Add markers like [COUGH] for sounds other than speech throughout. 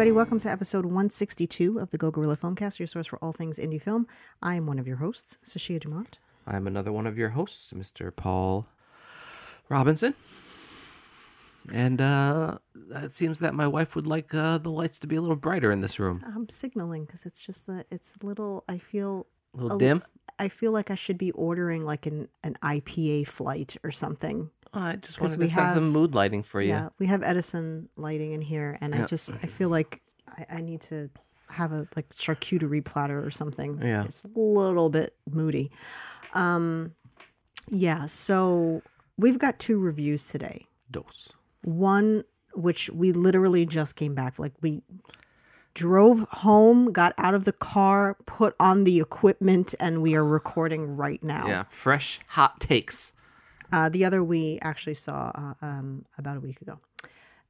everybody. Welcome to episode 162 of the Go Gorilla Filmcast, your source for all things indie film. I am one of your hosts, Sashia Dumont. I'm another one of your hosts, Mr. Paul Robinson. And uh, it seems that my wife would like uh, the lights to be a little brighter in this room. I'm signaling because it's just that it's a little. I feel A little dim? I feel like I should be ordering like an an IPA flight or something. Oh, I just wanted we to have some mood lighting for you. Yeah, we have Edison lighting in here, and I just I feel like I, I need to have a like charcuterie platter or something. Yeah. it's a little bit moody. Um, yeah. So we've got two reviews today. Dose. One which we literally just came back. Like we drove home, got out of the car, put on the equipment, and we are recording right now. Yeah, fresh, hot takes. Uh, the other we actually saw uh, um, about a week ago.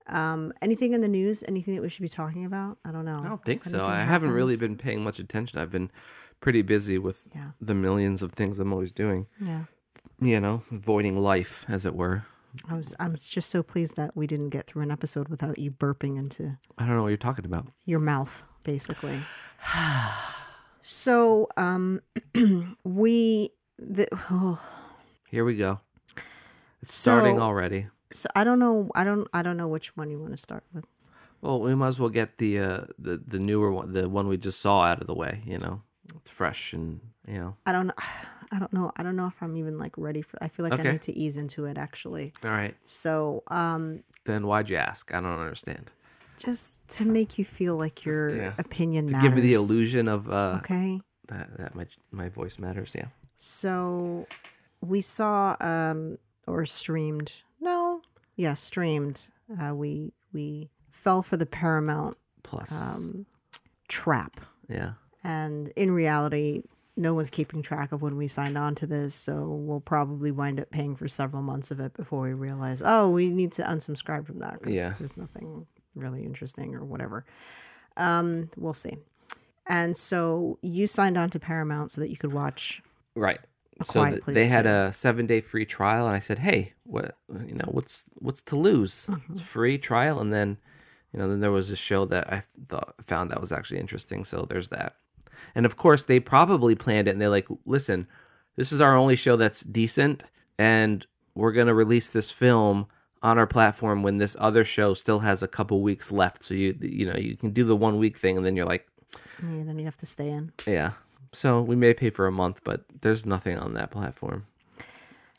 Um, anything in the news? Anything that we should be talking about? I don't know. I don't think Has so. I anything haven't really been paying much attention. I've been pretty busy with Yeah. the millions of things I'm always doing. Yeah, You know, avoiding life, as it were. I was. I'm just so pleased that we didn't get through an episode without you burping into I don't know what you're talking about. your mouth, basically. [SIGHS] so, um, [CLEARS THROAT] we the. Oh, [SIGHS] Here we go. It's starting So- already. so I don't know. I don't. I don't know which one you want to start with. Well, we might as well get the uh, the the newer one, the one we just saw, out of the way. You know, it's fresh and you know. I don't. [SIGHS] I don't know. I don't know if I'm even like ready for. I feel like I need to ease into it actually. All right, So, um, then why'd you ask? I don't understand. just to make you feel like your Yeah. opinion To matters. give me the illusion of uh, Okay. that that my my voice matters. Yeah. So we saw um or streamed. No. Yeah, streamed. Uh, we we fell for the Paramount Plus, um, trap, yeah. and in reality, no one's keeping track of when we signed on to this. So we'll probably wind up paying for several months of it before we realize, oh, we need to unsubscribe from that because Yeah. there's nothing really interesting or whatever. Um, we'll see. And so you signed on to Paramount so that you could watch Right. A So they had too. a seven day free trial, and I said, "Hey, what you know? What's what's to lose? Mm-hmm. It's free trial." And then, you know, then there was a show that I thought found that was actually interesting. So there's that. And of course, they probably planned it, and they're like, "Listen, this is our only show that's decent, and we're gonna release this film." on our platform when this other show still has a couple weeks left so you you know you can do the one week thing and then you're like and then you have to stay in. yeah so we may pay for a month but there's nothing on that platform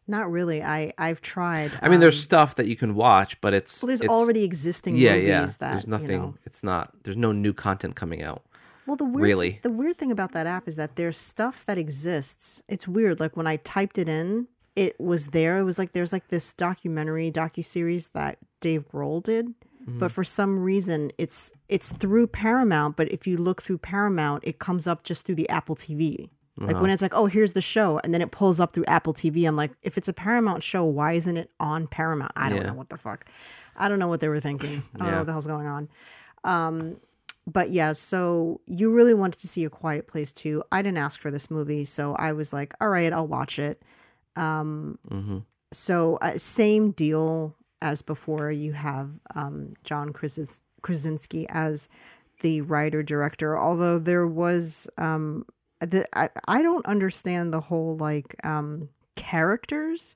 Not really. I I've tried. I mean, there's um, stuff that you can watch, but it's well, there's it's- already existing yeah, movies yeah. that there's nothing. You know, It's not. There's no new content coming out. Well, the weird Really? the weird thing about that app is that there's stuff that exists. It's weird. Like when I typed it in, it was there. It was like there's like this documentary docu series that Dave Grohl did, Mm-hmm. but for some reason it's it's through Paramount. But if you look through Paramount, it comes up just through the Apple TV. Like Uh-huh. when it's like, oh, here's the show, and then it pulls up through Apple TV. I'm like, if it's a Paramount show, why isn't it on Paramount? I don't Yeah. know what the fuck. I don't know what they were thinking. I don't know what the hell's going on Um, but yeah, so you really wanted to see A Quiet Place too. I didn't ask for this movie, so I was like, all right, I'll watch it. Um, Mm-hmm. so uh, same deal as before. You have um, John Krasinski as the writer director, although there was um, the I, I don't understand the whole like um, characters.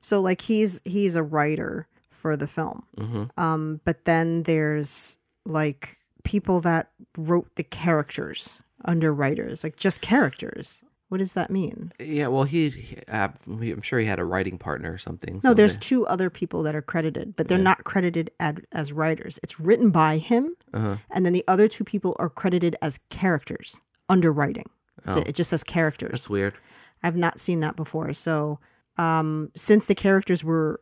So like he's he's a writer for the film. Mm-hmm. Um, but then there's like people that wrote the characters under writers, like just characters. What does that mean? Yeah. Well, he, he uh, I'm sure he had a writing partner or something. No, there's two other people that are credited, but they're not credited ad, as writers. It's written by him, Uh-huh. and then the other two people are credited as characters under writing. Oh. It just says characters. That's weird. I've not seen that before. So, um, since the characters were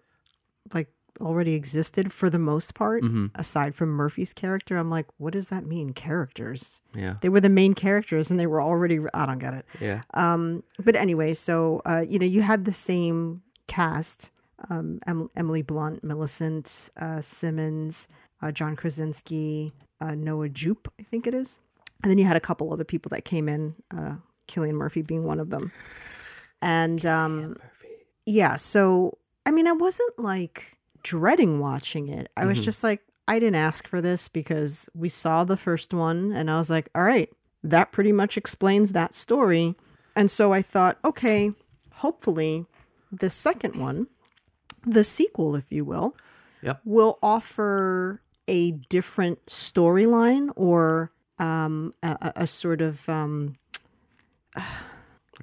like already existed for the most part, Mm-hmm. aside from Murphy's character, I'm like, what does that mean? Characters? Yeah. They were the main characters, and they were already. I don't get it. Yeah. Um, but anyway, so uh, you know, you had the same cast: um, em- Emily Blunt, Millicent uh, Simmonds, uh, John Krasinski, uh, Noah Jupe, I think it is, and then you had a couple other people that came in, uh, Cillian Murphy being one of them, and um, yeah. So I mean, I wasn't like dreading watching it. I was Mhm. just like, I didn't ask for this because we saw the first one and I was like, all right, that pretty much explains that story. And so I thought, okay, hopefully the second one, the sequel, if you will, Yep. will offer a different storyline or um, a, a- sort of um, Like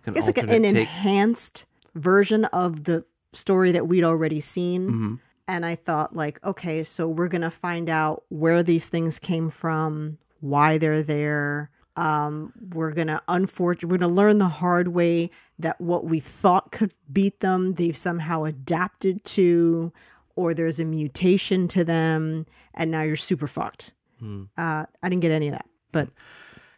an it's like an enhanced version of the story that we'd already seen. Mm-hmm. And I thought, like, okay, so we're gonna find out where these things came from, why they're there. Um, we're gonna unfortunately, we're gonna learn the hard way that what we thought could beat them, they've somehow adapted to, or there's a mutation to them, and now you're super fucked. Hmm. Uh, I didn't get any of that, but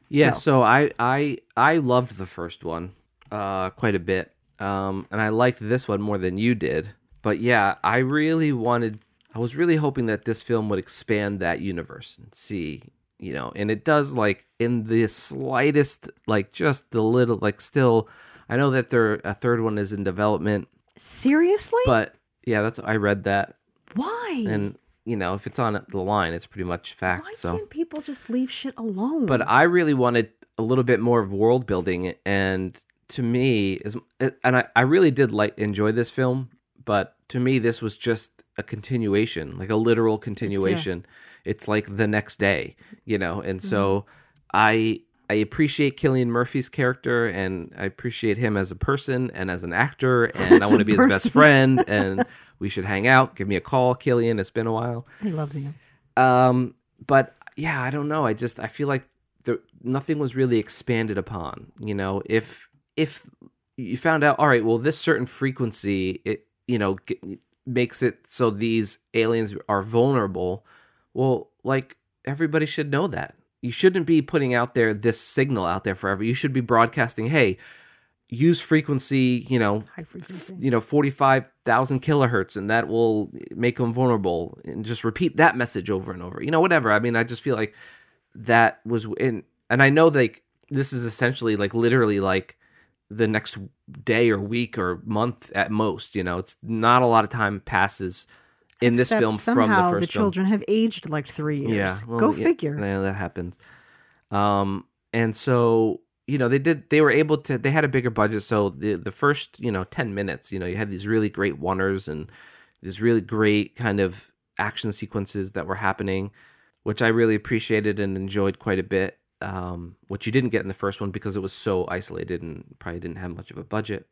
Yeah, No. so I I I loved the first one uh quite a bit. Um and I liked this one more than you did. But yeah, I really wanted I was really hoping that this film would expand that universe and see, you know, and it does like in the slightest like just the little like still I know that there a third one is in development, seriously, but yeah, that's I read that why? and you know, if it's on the line, it's pretty much fact. Why so can't people just leave shit alone? but I really wanted a little bit more of world building, and to me, is and I, I really did like enjoy this film, but to me, this was just a continuation, like a literal continuation. It's, like the next day, you know, and so I I appreciate Cillian Murphy's character, and I appreciate him as a person and as an actor, [LAUGHS] and I want to be his best friend, [LAUGHS] and we should hang out. Give me a call, Cillian. It's been a while. he loves you. Um, but yeah, I don't know. I just I feel like there nothing was really expanded upon. You know, if if you found out, all right, well, this certain frequency, it you know g makes it so these aliens are vulnerable. Well, like everybody should know that. You shouldn't be putting out there this signal out there forever. You should be broadcasting, hey, use frequency, you know, frequency. you know 45,000 kilohertz and that will make them vulnerable and just repeat that message over and over you know whatever i mean i just feel like that was in and i know like this is essentially like literally like the next day or week or month at most you know it's not a lot of time passes in this film somehow from the first film children have aged like three years. yeah, well, Go yeah, figure. Yeah, that happens. Um, and so you know they did. They were able to. They had a bigger budget, so the the first you know ten minutes, you know, you had these really great oneers and these really great kind of action sequences that were happening, which I really appreciated and enjoyed quite a bit. Um, which you didn't get in the first one because it was so isolated and probably didn't have much of a budget.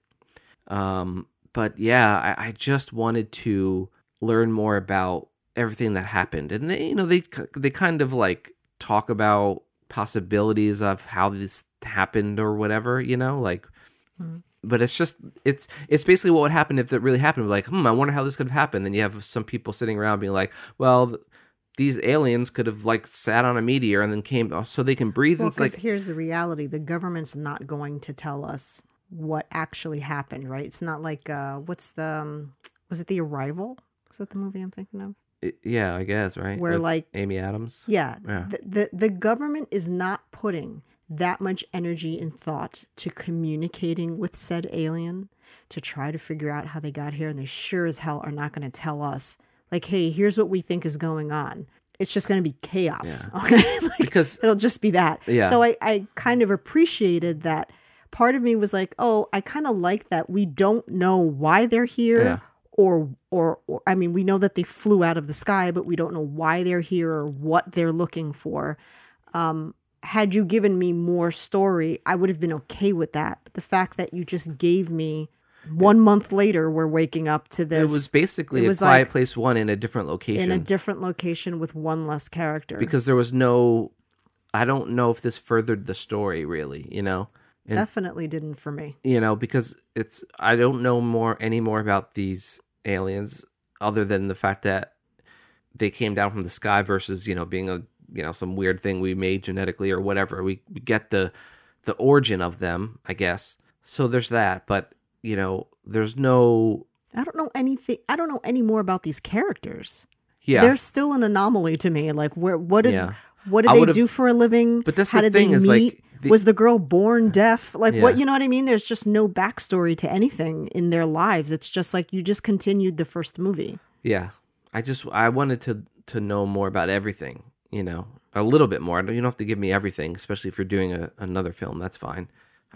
Um, but yeah, I, I just wanted to learn more about everything that happened, and they, you know, they they kind of like talk about possibilities of how this happened or whatever, you know, like. But it's just it's it's basically what would happen if it really happened. Like, hmm, I wonder how this could have happened. Then you have some people sitting around being like, well. Th- These aliens could have like sat on a meteor and then came so they can breathe. Well, and it's like here's the reality: the government's not going to tell us what actually happened. Right? It's not like uh, what's the um, was it the Arrival? Is that the movie I'm thinking of? I- yeah, I guess right. Where, With like- Amy Adams. Yeah. Yeah. The, the the government is not putting that much energy and thought to communicating with said alien to try to figure out how they got here, and they sure as hell are not going to tell us like, hey, here's what we think is going on. It's just going to be chaos. [LAUGHS] Okay. Like, Because it'll just be that. Yeah. So I, I kind of appreciated that. Part of me was like, oh, I kind of like that we don't know why they're here. Yeah. Or, or, or, I mean, we know that they flew out of the sky, but we don't know why they're here or what they're looking for. Um, had you given me more story, I would have been okay with that. But the fact that you just gave me one month later, we're waking up to this it was basically it a was quiet like place one in a different location in a different location with one less character. because there was no i don't know if this furthered the story really you know? And definitely didn't for me. you know because it's i don't know more any more about these aliens other than the fact that they came down from the sky versus you know being a you know some weird thing we made genetically or whatever. We, we get the the origin of them i guess. So there's that but you know there's no I don't know anything. I don't know any more about these characters. yeah They're still an anomaly to me. Like, where? What did? Yeah. What did they do for a living? But that's how the did thing they is, meet? like, the- was the girl born deaf? Like, what? You know what I mean? There's just no backstory to anything in their lives. It's just like you just continued the first movie. yeah i just i wanted to to know more about everything. You know, a little bit more. You don't have to give me everything, especially if you're doing a, another film. That's fine.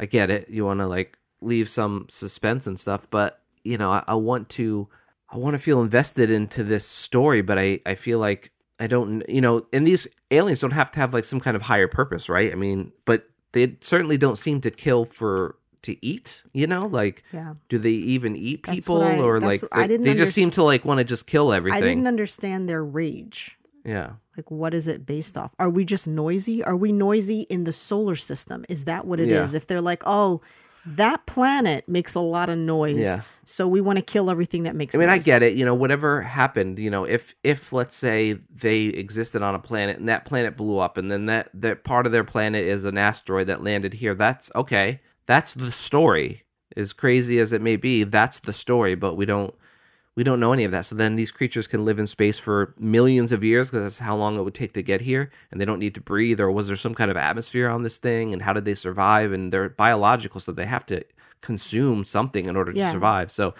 I get it. You want to like leave some suspense and stuff, but you know, I, I want to. I want to feel invested into this story, but I, I feel like I don't, you know, and these aliens don't have to have like some kind of higher purpose, right? I mean, but they certainly don't seem to kill for to eat, you know? Like, Yeah. do they even eat people I- or like I they, didn't they just seem to like want to just kill everything I didn't understand their rage. yeah. Like, what is it based off? Are we just noisy? Are we noisy in the solar system? Is that what it is? Yeah. If they're like, oh, that planet makes a lot of noise, Yeah. so we want to kill everything that makes I mean, I get it. You know, whatever happened, you know, if if let's say they existed on a planet and that planet blew up, and then that that part of their planet is an asteroid that landed here, that's okay. That's the story. As crazy as it may be, that's the story. But we don't we don't know any of that. So then these creatures can live in space for millions of years because that's how long it would take to get here, and they don't need to breathe. Or was there some kind of atmosphere on this thing, and how did they survive? And they're biological, so they have to consume something in order to Yeah. survive. So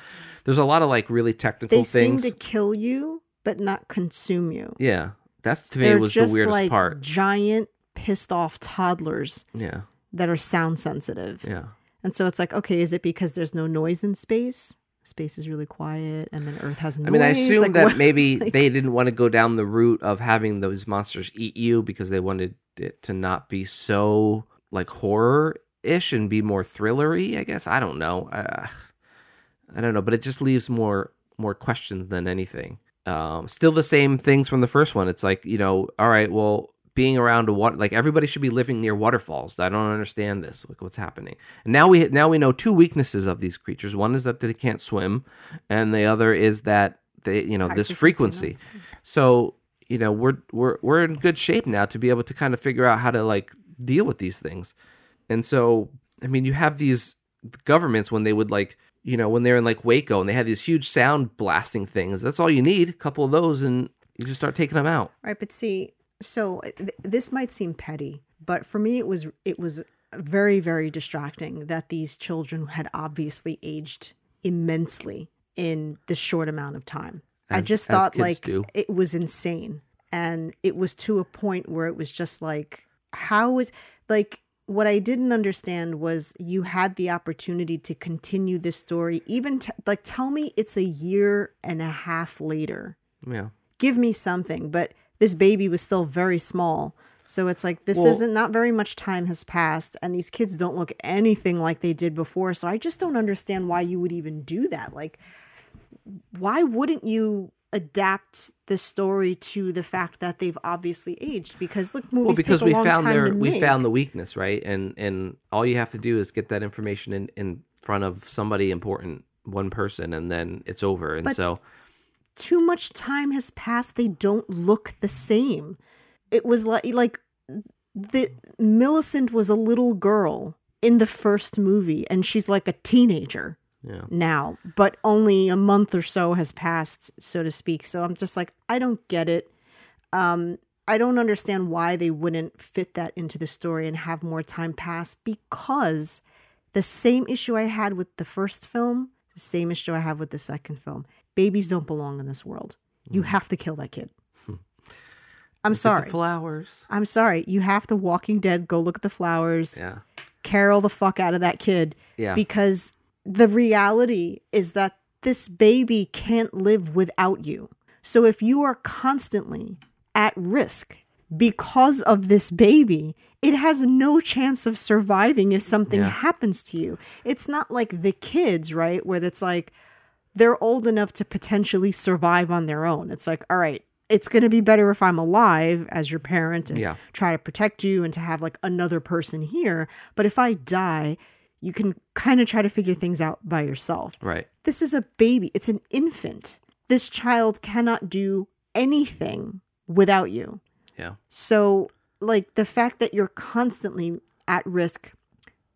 there's a lot of like really technical They seem things. to kill you, but not consume you. yeah, that's to me They're was the just weirdest like part. giant, pissed off toddlers Yeah, that are sound sensitive. yeah. And so it's like, okay, is it because there's no noise in space? Space is really quiet, and then Earth has noise. I mean, I assume Like, that what- maybe [LAUGHS] like- they didn't want to go down the route of having those monsters eat you because they wanted it to not be so like horror ish and be more thrillery. I guess I don't know. Uh, I don't know, but it just leaves more more questions than anything. Um, still the same things from the first one. It's like you know, all right, well, being around a water, like everybody should be living near waterfalls. I don't understand this. Like, what's happening? And now we now we know two weaknesses of these creatures. One is that they can't swim, and the other is that they, you know, this frequency frequency. So you know, we're we're we're in good shape now to be able to kind of figure out how to like deal with these things. And so, I mean, you have these governments when they would like, you know, when they're in like Waco and they had these huge sound blasting things. That's all you need, a couple of those, and you just start taking them out. Right, but see, so uh, th- this might seem petty, but for me, it was it was very very distracting that these children had obviously aged immensely in this short amount of time. I just thought like do. it was insane, and it was to a point where it was just like, how is like what I didn't understand was you had the opportunity to continue this story, even t- like tell me it's a year and a half later Yeah. give me something but this baby was still very small so it's like this Well- isn't not very much time has passed and these kids don't look anything like they did before so i just don't understand why you would even do that like why wouldn't you adapt the story to the fact that they've obviously aged because look movies Well, because take a we long found time their we make. found the weakness, right? And and all you have to do is get that information in in front of somebody important, one person, and then it's over. And But- so too much time has passed they don't look the same. It was like like the millicent was a little girl in the first movie and she's like a teenager yeah. now but only a month or so has passed so to speak. So i'm just like i don't get it. Um i don't understand why they wouldn't fit that into the story and have more time pass because the same issue i had with the first film the same issue i have with the second film babies don't belong in this world you have to kill that kid i'm Get sorry flowers. i'm sorry you have to walking dead go look at the flowers Yeah. carol the fuck out of that kid Yeah. because the reality is that this baby can't live without you. So if you are constantly at risk because of this baby, it has no chance of surviving if something Yeah. happens to you. It's not like the kids, right? Where it's like they're old enough to potentially survive on their own. It's like, all right, it's going to be better if I'm alive as your parent and Yeah. try to protect you and to have like another person here. But if I die, you can kind of try to figure things out by yourself. Right. This is a baby, it's an infant. This child cannot do anything without you. Yeah. So, like the fact that you're constantly at risk,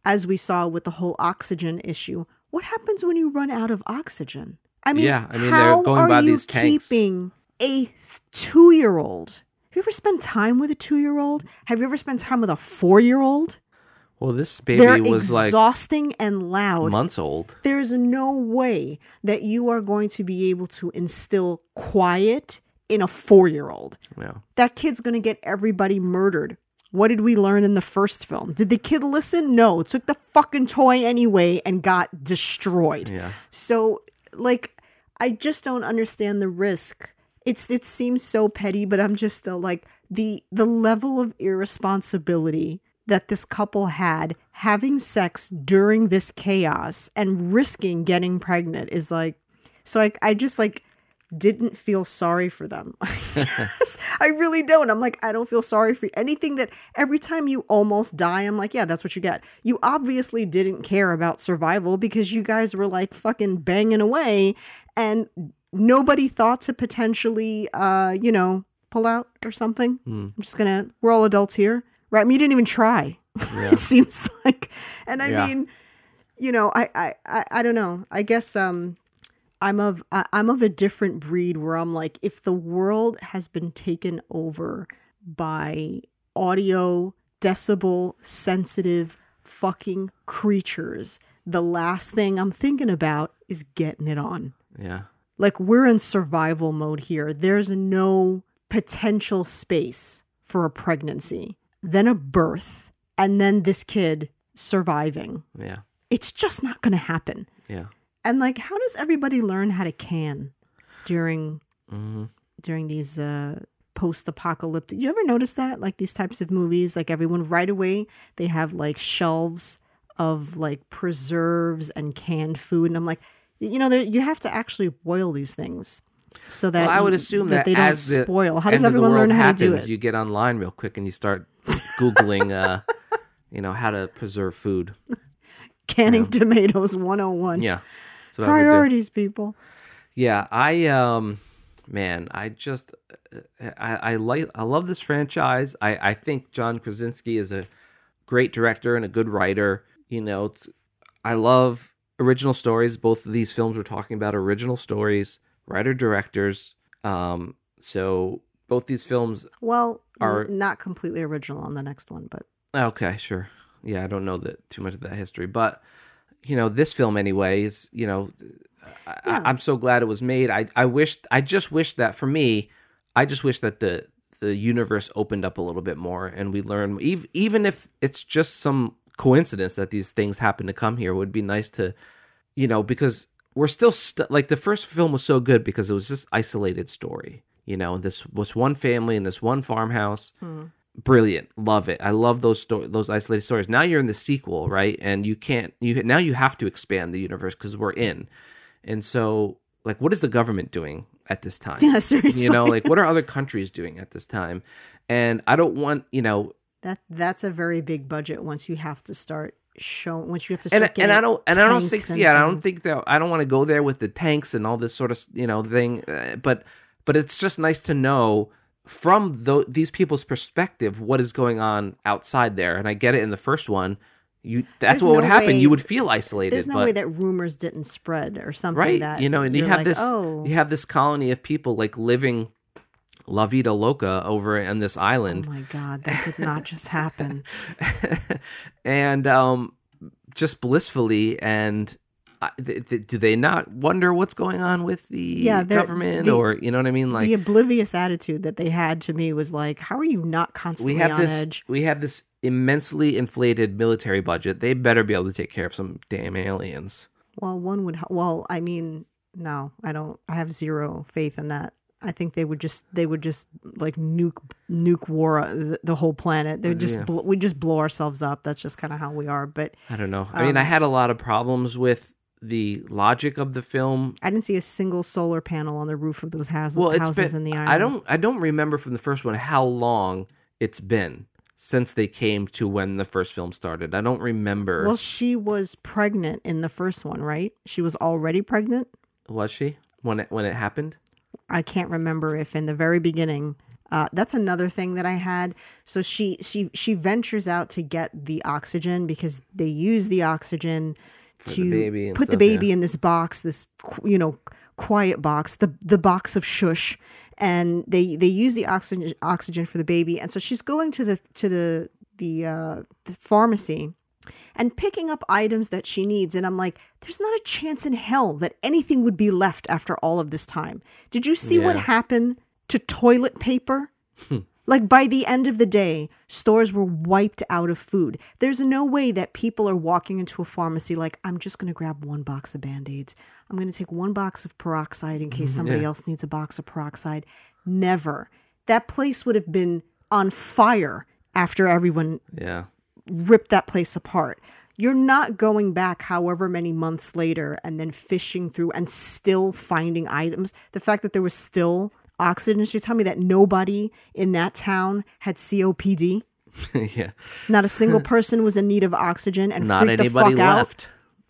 as we saw with the whole oxygen issue, what happens when you run out of oxygen? I mean, Yeah, I mean, they're how going are by you these tanks. keeping a two year old? Have you ever spent time with a two year old? Have you ever spent time with a four year old? Well, this baby They're was like exhausting and loud. months old. There's no way that you are going to be able to instill quiet in a four year old. Yeah. That kid's going to get everybody murdered. What did we learn in the first film? Did the kid listen? No. Took the fucking toy anyway and got destroyed. Yeah. So, like, I just don't understand the risk. It's it seems so petty, but I'm just still like the the level of irresponsibility that this couple had having sex during this chaos and risking getting pregnant is like so I I just like didn't feel sorry for them. [LAUGHS] I really don't. I'm like, I don't feel sorry for anything that every time you almost die, I'm like, yeah, that's what you get. You obviously didn't care about survival because you guys were like fucking banging away and nobody thought to potentially, uh, you know, pull out or something. I'm just gonna, we're all adults here, right? I mean, you didn't even try. [LAUGHS] it seems like, and I Yeah. mean, you know, I, I, I, I don't know. I guess, um, I'm of I'm of a different breed where I'm like if the world has been taken over by audio decibel sensitive fucking creatures the last thing I'm thinking about is getting it on Yeah. like we're in survival mode here there's no potential space for a pregnancy then a birth and then this kid surviving Yeah. it's just not going to happen Yeah. And like, how does everybody learn how to can during hmm during these uh, post-apocalyptic? You ever notice that? Like these types of movies, like everyone right away they have like shelves of like preserves and canned food, and I'm like, you know, you have to actually boil these things so that Well, I would you- assume that, they don't spoil. How does end of the everyone learn how to do it? You get online real quick and you start googling, uh, you know, how to preserve food. [LAUGHS] Canning tomatoes 101. Yeah. What. Priorities, people. Yeah, I um man, I just I, I like I love this franchise. I I think John Krasinski is a great director and a good writer. You know, I love original stories. Both of these films we're talking about original stories, writer directors. Um so both these films Well, Are- not completely original on the next one, but Okay, sure. Yeah, I don't know that too much of that history, but you know, this film anyway is you know, I, Yeah. I'm so glad it was made. I I wish I just wish that for me, I just wish that the the universe opened up a little bit more and we learn even even if it's just some coincidence that these things happen to come here it would be nice to you know because we're still st- like the first film was so good because it was this isolated story you know this was one family in this one farmhouse hmm. Brilliant. Love it. I love those sto- those isolated stories. Now you're in the sequel right? And you can't you now you have to expand the universe because we're in. And so like what is the government doing at this time? [LAUGHS] Yeah, seriously. you know like what are other countries doing at this time? And i don't want you know That that's a very big budget once you have to start showing once you have to and start and I don't and I don't think and yeah I don't think that I don't want to go there with the tanks and all this sort of you know thing, uh, but but it's just nice to know from tho- these people's perspective what is going on outside there, and I get it in the first one. You that's There's what would happen. way- you would feel isolated, There's no but way that rumors didn't spread or something. right, that you know, and you have like, this Oh, you have this colony of people like living La Vida Loca over on this island. oh my god, that did not just happen. [LAUGHS] and um, just blissfully and I- th- th- do they not wonder what's going on with the Yeah, government the- or you know what I mean? Like the oblivious attitude that they had to me was like, how are you not constantly we have on this edge? we have this immensely inflated military budget. They better be able to take care of some damn aliens. Well, one would. Well, I mean, no, I don't. I have zero faith in that. I think they would just they would just like nuke nuke war uh, the, the whole planet. They would just Yeah. bl- we just blow ourselves up. That's just kind of how we are. But I don't know. I mean, I Um, had a lot of problems with the logic of the film. I didn't see a single solar panel on the roof of those houses, Well, houses been in the island. I don't I don't remember from the first one how long it's been since they came to when the first film started. I don't remember. Well, she was pregnant in the first one, right? She was already pregnant. Was she when it when it happened? I can't remember if in the very beginning. Uh, that's another thing that I had. So she she she ventures out to get the oxygen because they use the oxygen to put the baby yeah. in this box, this you know quiet box, the the box of shush, and they they use the oxygen oxygen for the baby, and so she's going to the to the the, uh, the pharmacy and picking up items that she needs. And I'm like, there's not a chance in hell that anything would be left after all of this time. Did you see what happened to toilet paper. Like by the end of the day, stores were wiped out of food. There's no way that people are walking into a pharmacy like, I'm just going to grab one box of band aids. I'm going to take one box of peroxide in mm-hmm, case somebody Yeah. else needs a box of peroxide. Never. That place would have been on fire after everyone Yeah. rip that place apart. You're not going back however many months later and then fishing through and still finding items. The fact that there was still oxygen, you tell me that nobody in that town had COPD. [LAUGHS] yeah. Not a single [LAUGHS] person was in need of oxygen and Not freaked the fuck out.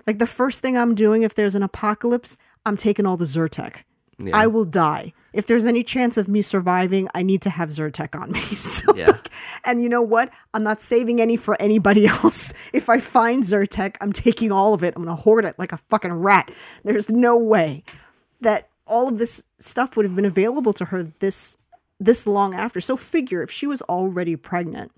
Like the first thing I'm doing if there's an apocalypse, I'm taking all the Zyrtec. Yeah. I will die. If there's any chance of me surviving, I need to have Zyrtec on me. [LAUGHS] So, Yeah. like, and you know what? I'm not saving any for anybody else. If I find Zyrtec, I'm taking all of it. I'm gonna hoard it like a fucking rat. There's no way that all of this stuff would have been available to her this this long after. So figure if she was already pregnant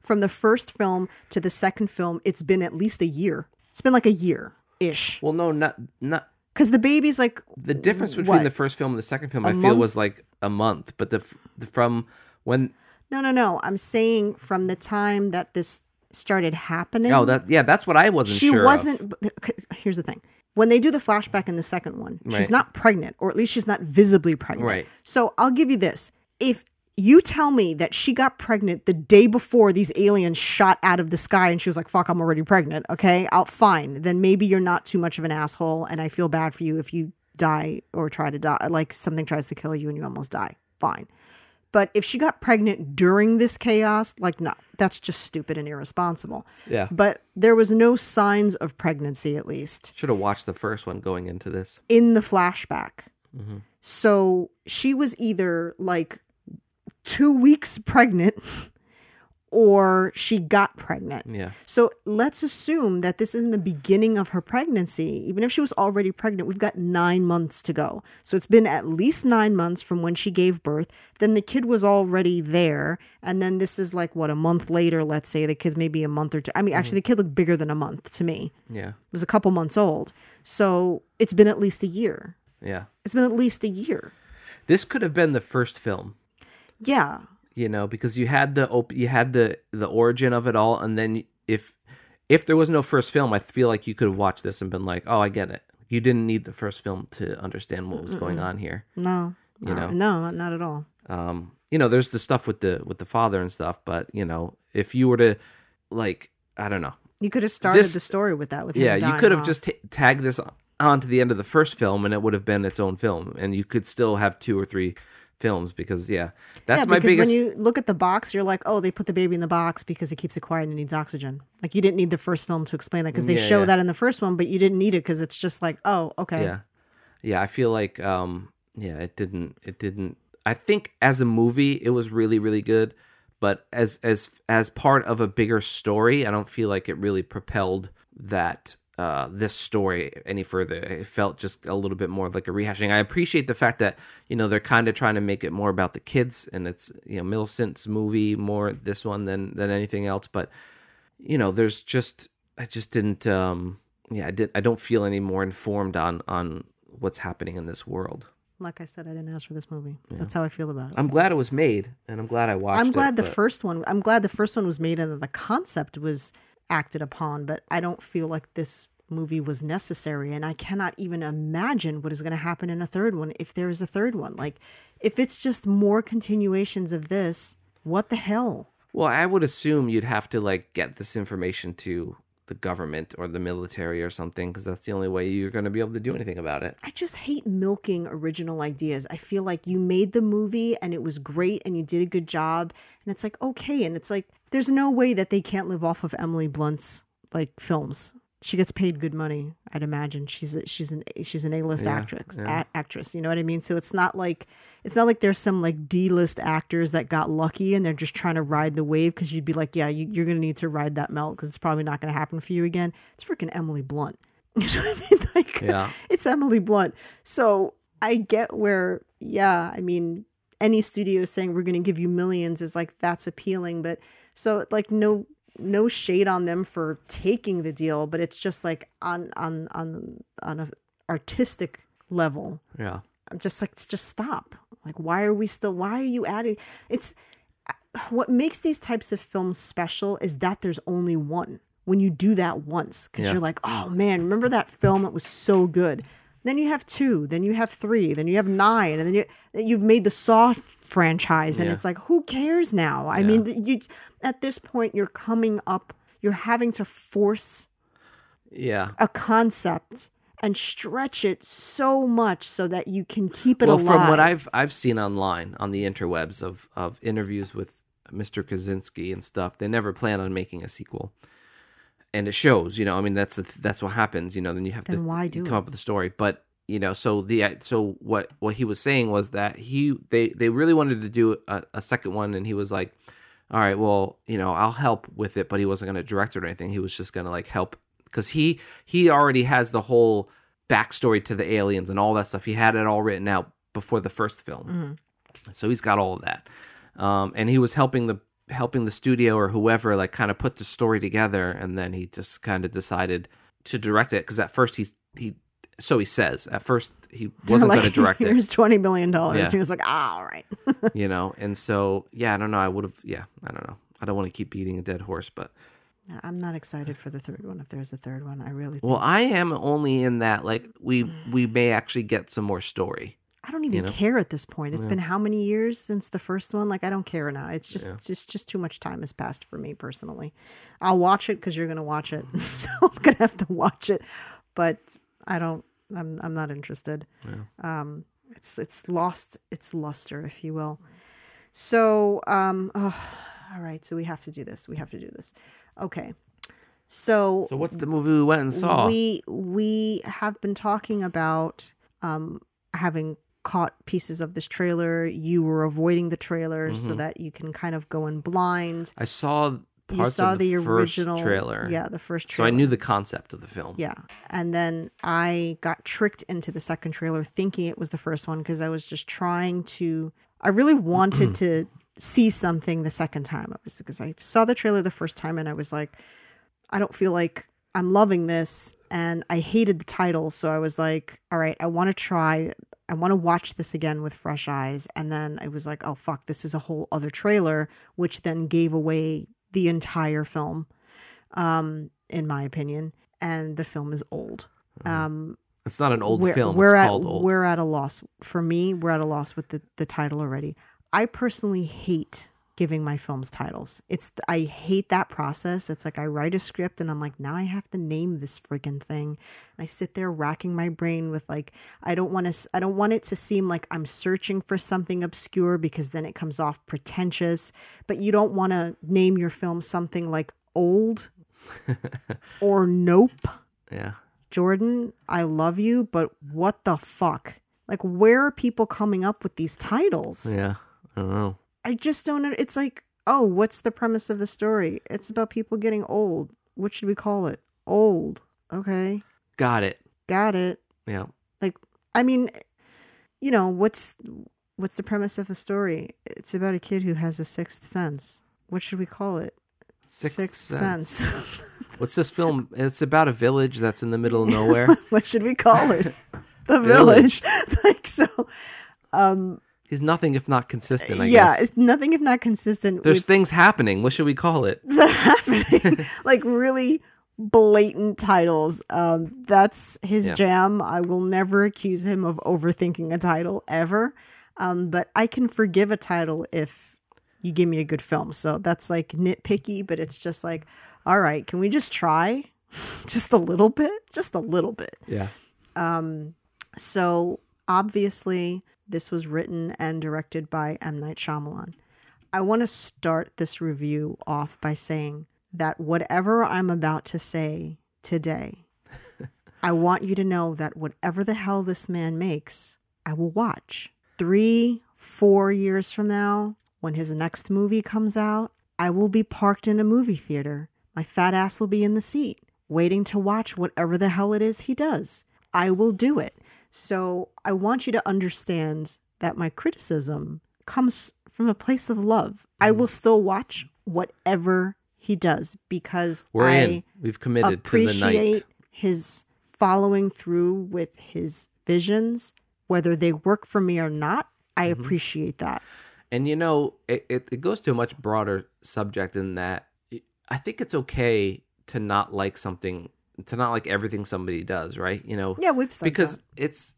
from the first film to the second film, it's been at least a year. It's been like a year ish. Well, no, not not Because the baby's like the difference between What? the first film and the second film. I feel was like a month, but the, the from when no, no, no. I'm saying from the time that this started happening. oh that yeah that's what I wasn't she sure. wasn't. but Here's the thing: when they do the flashback in the second one, she's not pregnant, or at least she's not visibly pregnant. Right. So I'll give you this: if you tell me that she got pregnant the day before these aliens shot out of the sky and she was like, fuck, I'm already pregnant. Okay. I'll fine. Then maybe you're not too much of an asshole. And I feel bad for you if you die or try to die, like something tries to kill you and you almost die. Fine. But if she got pregnant during this chaos, like, no, that's just stupid and irresponsible. Yeah. But there was no signs of pregnancy, at least Should have watched the first one going into this. in the flashback. Mm-hmm. So she was either like two weeks pregnant [LAUGHS] or she got pregnant. Yeah. So let's assume that this is in the beginning of her pregnancy. Even if she was already pregnant, we've got nine months to go. So it's been at least nine months from when she gave birth. Then the kid was already there. And then this is like, what, a month later, let's say. The kid's maybe a month or two. I mean, actually, the kid looked bigger than a month to me. Yeah. It was a couple months old. So it's been at least a year. Yeah. It's been at least a year. This could have been the first film, Yeah. You know, because you had the op- you had the the origin of it all, and then if if there was no first film, I feel like you could have watched this and been like, oh, I get it. You didn't need the first film to understand what was going on here. No. You know. No, not at all. um you know there's the stuff with the with the father and stuff but you know if you were to like i don't know You could have started This- the story with that. With yeah you could have off. just t- tagged this on to the end of the first film and it would have been its own film and you could still have two or three films because yeah that's yeah, my because biggest when you look at the box, you're like, oh, they put the baby in the box because it keeps it quiet and it needs oxygen. Like you didn't need the first film to explain that because they Yeah, show yeah. that in the first one, but you didn't need it because it's just like, oh, okay. yeah yeah i feel like um yeah it didn't it didn't i think as a movie it was really really good but as as as part of a bigger story i don't feel like it really propelled that uh this story any further it felt just a little bit more like a rehashing i appreciate the fact that you know they're kind of trying to make it more about the kids and it's you know millicent's movie more this one than than anything else but you know there's just i just didn't um yeah i did i don't feel any more informed on on what's happening in this world Like I said, I didn't ask for this movie. That's how I feel about it. i'm glad it was made and i'm glad i watched I'm it, glad the but- first one. I'm glad the first one was made and the concept was acted upon. But I don't feel like this movie was necessary, and I cannot even imagine what is going to happen in a third one if there is a third one. Like, if it's just more continuations of this, what the hell? well i would assume you'd have to like get this information to the government or the military or something because that's the only way you're going to be able to do anything about it I just hate milking original ideas. I feel like you made the movie and it was great and you did a good job and it's like okay and it's like there's no way that they can't live off of Emily Blunt's like films. She gets paid good money, I'd imagine. She's a, she's an she's an A-list Yeah, actress, yeah. a- actress, you know what I mean? So it's not like it's not like there's some like D-list actors that got lucky and they're just trying to ride the wave because you'd be like, yeah, you, you're going to need to ride that melt because it's probably not going to happen for you again. It's freaking Emily Blunt. [LAUGHS] You know what I mean? [LAUGHS] Like, Yeah. it's Emily Blunt. So I get where, yeah, I mean, any studio saying we're going to give you millions is like that's appealing, but so like no no shade on them for taking the deal, but it's just like on on on on a artistic level. yeah I'm just like just stop. Like, why are we still? Why are you adding? It's [SIGHS] what makes these types of films special is that there's only one. When you do that once, because Yeah. you're like, oh man, remember that film? It was so good. Then you have two, then you have three, then you have nine, and then you you've made the Saw franchise, and Yeah. it's like, who cares now? I mean, you at this point you're coming up, you're having to force Yeah. a concept and stretch it so much so that you can keep it well, alive. Well, from what I've I've seen online on the interwebs of of interviews with Mr. Krasinski and stuff, they never plan on making a sequel, and it shows. You know, I mean, that's the, that's what happens. You know, then you have to why do come it? up with a story, but. You know, so the so what what he was saying was that he they they really wanted to do a, a second one, and he was like, "All right, well, you know, I'll help with it," but he wasn't going to direct it or anything. He was just going to like help because he he already has the whole backstory to the aliens and all that stuff. He had it all written out before the first film, so he's got all of that. Um, and he was helping the helping the studio or whoever like kind of put the story together, and then he just kind of decided to direct it because at first he he so he says at first he [LAUGHS] wasn't like, going to direct it, Here's twenty million dollars. Yeah. He was like, ah, all right. [LAUGHS] you know. And so yeah, I don't know. I would have yeah, I don't know. I don't want to keep beating a dead horse, but I'm not excited for the third one. If there's a third one, I really. Think. well, I am only in that like we we may actually get some more story. I don't even know? care at this point. It's been how many years since the first one? Like I don't care now. It's just Yeah. it's just just too much time has passed for me personally. I'll watch it because you're gonna watch it, [LAUGHS] so I'm gonna have to watch it. But I don't. I'm I'm not interested. Um, it's it's lost its luster, if you will. So um, oh, all right. So we have to do this. We have to do this. Okay. So So what's the movie we went and saw? we we have been talking about um, having caught pieces of this trailer. You were avoiding the trailer Mm-hmm. so that you can kind of go in blind. I saw You saw of the, the, first original trailer. Yeah, the first trailer. So. I knew the concept of the film. Yeah. And then I got tricked into the second trailer thinking it was the first one because I was just trying to I really wanted [CLEARS THROAT] to see something the second time. I was because I saw the trailer the first time and I was like I don't feel like I'm loving this and I hated the title so I was like all right, I want to try I want to watch this again with fresh eyes. And then I was like oh fuck this is a whole other trailer which then gave away the entire film um in my opinion. And the film is old. Um It's not an old we're, film. we're it's at called old. we're at a loss. For me we're at a loss with the the title already. I personally hate giving my films titles it's i hate that process it's like i write a script and i'm like now i have to name this freaking thing and i sit there racking my brain with like i don't want to i don't want it to seem like i'm searching for something obscure because then it comes off pretentious but you don't want to name your film something like old [LAUGHS] or nope yeah. Jordan, I love you, but what the fuck? Like, where are people coming up with these titles? Yeah. I don't know. I just don't know. It's like, oh, what's the premise of the story? It's about people getting old. What should we call it? Old. Okay. Got it. Got it. Yeah. Like, I mean, you know, what's what's the premise of a story? It's about a kid who has a sixth sense. What should we call it? Sixth, sense. sense. [LAUGHS] What's this film? It's about a village that's in the middle of nowhere. [LAUGHS] what should we call it? [LAUGHS] The Village. village. like so. Um, He's nothing if not consistent, I yeah, guess. it's nothing if not consistent There's things happening. What should we call it? the [LAUGHS] happening. like really blatant titles. Um, that's his Yeah. jam. I will never accuse him of overthinking a title ever. Um, but I can forgive a title if you give me a good film. So that's like nitpicky, but it's just like, all right, can we just try? [LAUGHS] just a little bit? Just a little bit. Yeah. Um, So obviously, this was written and directed by M. Night Shyamalan. I want to start this review off by saying that whatever I'm about to say today, [LAUGHS] I want you to know that whatever the hell this man makes, I will watch. Three, four years from now, when his next movie comes out, I will be parked in a movie theater. My fat ass will be in the seat, waiting to watch whatever the hell it is he does. I will do it. So I want you to understand that my criticism comes from a place of love. I will still watch whatever he does because We're I in. We've committed to the appreciate night. his following through with his visions, whether they work for me or not. I Mm-hmm. appreciate that. And you know, it, it, it goes to a much broader subject in that I think it's okay to not like something, to not like everything somebody does, right? You know, Yeah, we've said because that. it's.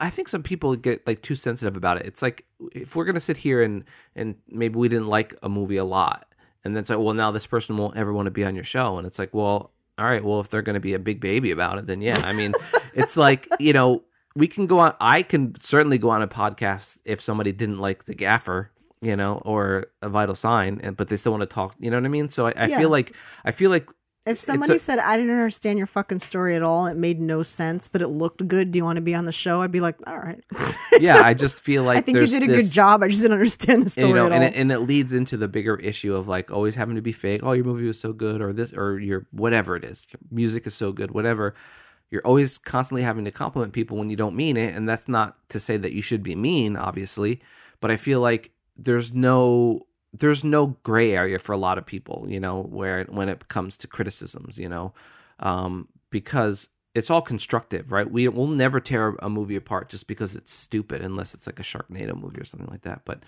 I think some people get like too sensitive about it. It's like if we're gonna sit here and and maybe we didn't like a movie a lot, and then it's like, well, now this person won't ever want to be on your show, and it's like, well, all right, well, if they're gonna be a big baby about it, then yeah. I mean, [LAUGHS] it's like you know, we can go on. I can certainly go on a podcast if somebody didn't like the gaffer, you know, or a vital sign, and but they still want to talk. You know what I mean? So I, I Yeah. feel like I feel like If somebody a- said I didn't understand your fucking story at all, it made no sense, but it looked good. Do you want to be on the show? I'd be like, all right. [LAUGHS] yeah, I just feel [LAUGHS] like I think you did a this- good job. I just didn't understand the and, story you know, at and all. it, and it leads into the bigger issue of like always having to be fake. Oh, your movie was so good, or this, or your whatever it is, your music is so good, whatever. You're always constantly having to compliment people when you don't mean it, and that's not to say that you should be mean, obviously. But I feel like there's no there's no gray area for a lot of people, you know, where when it comes to criticisms, you know, um, because it's all constructive, right? We will never tear a movie apart just because it's stupid, unless it's like a Sharknado movie or something like that. But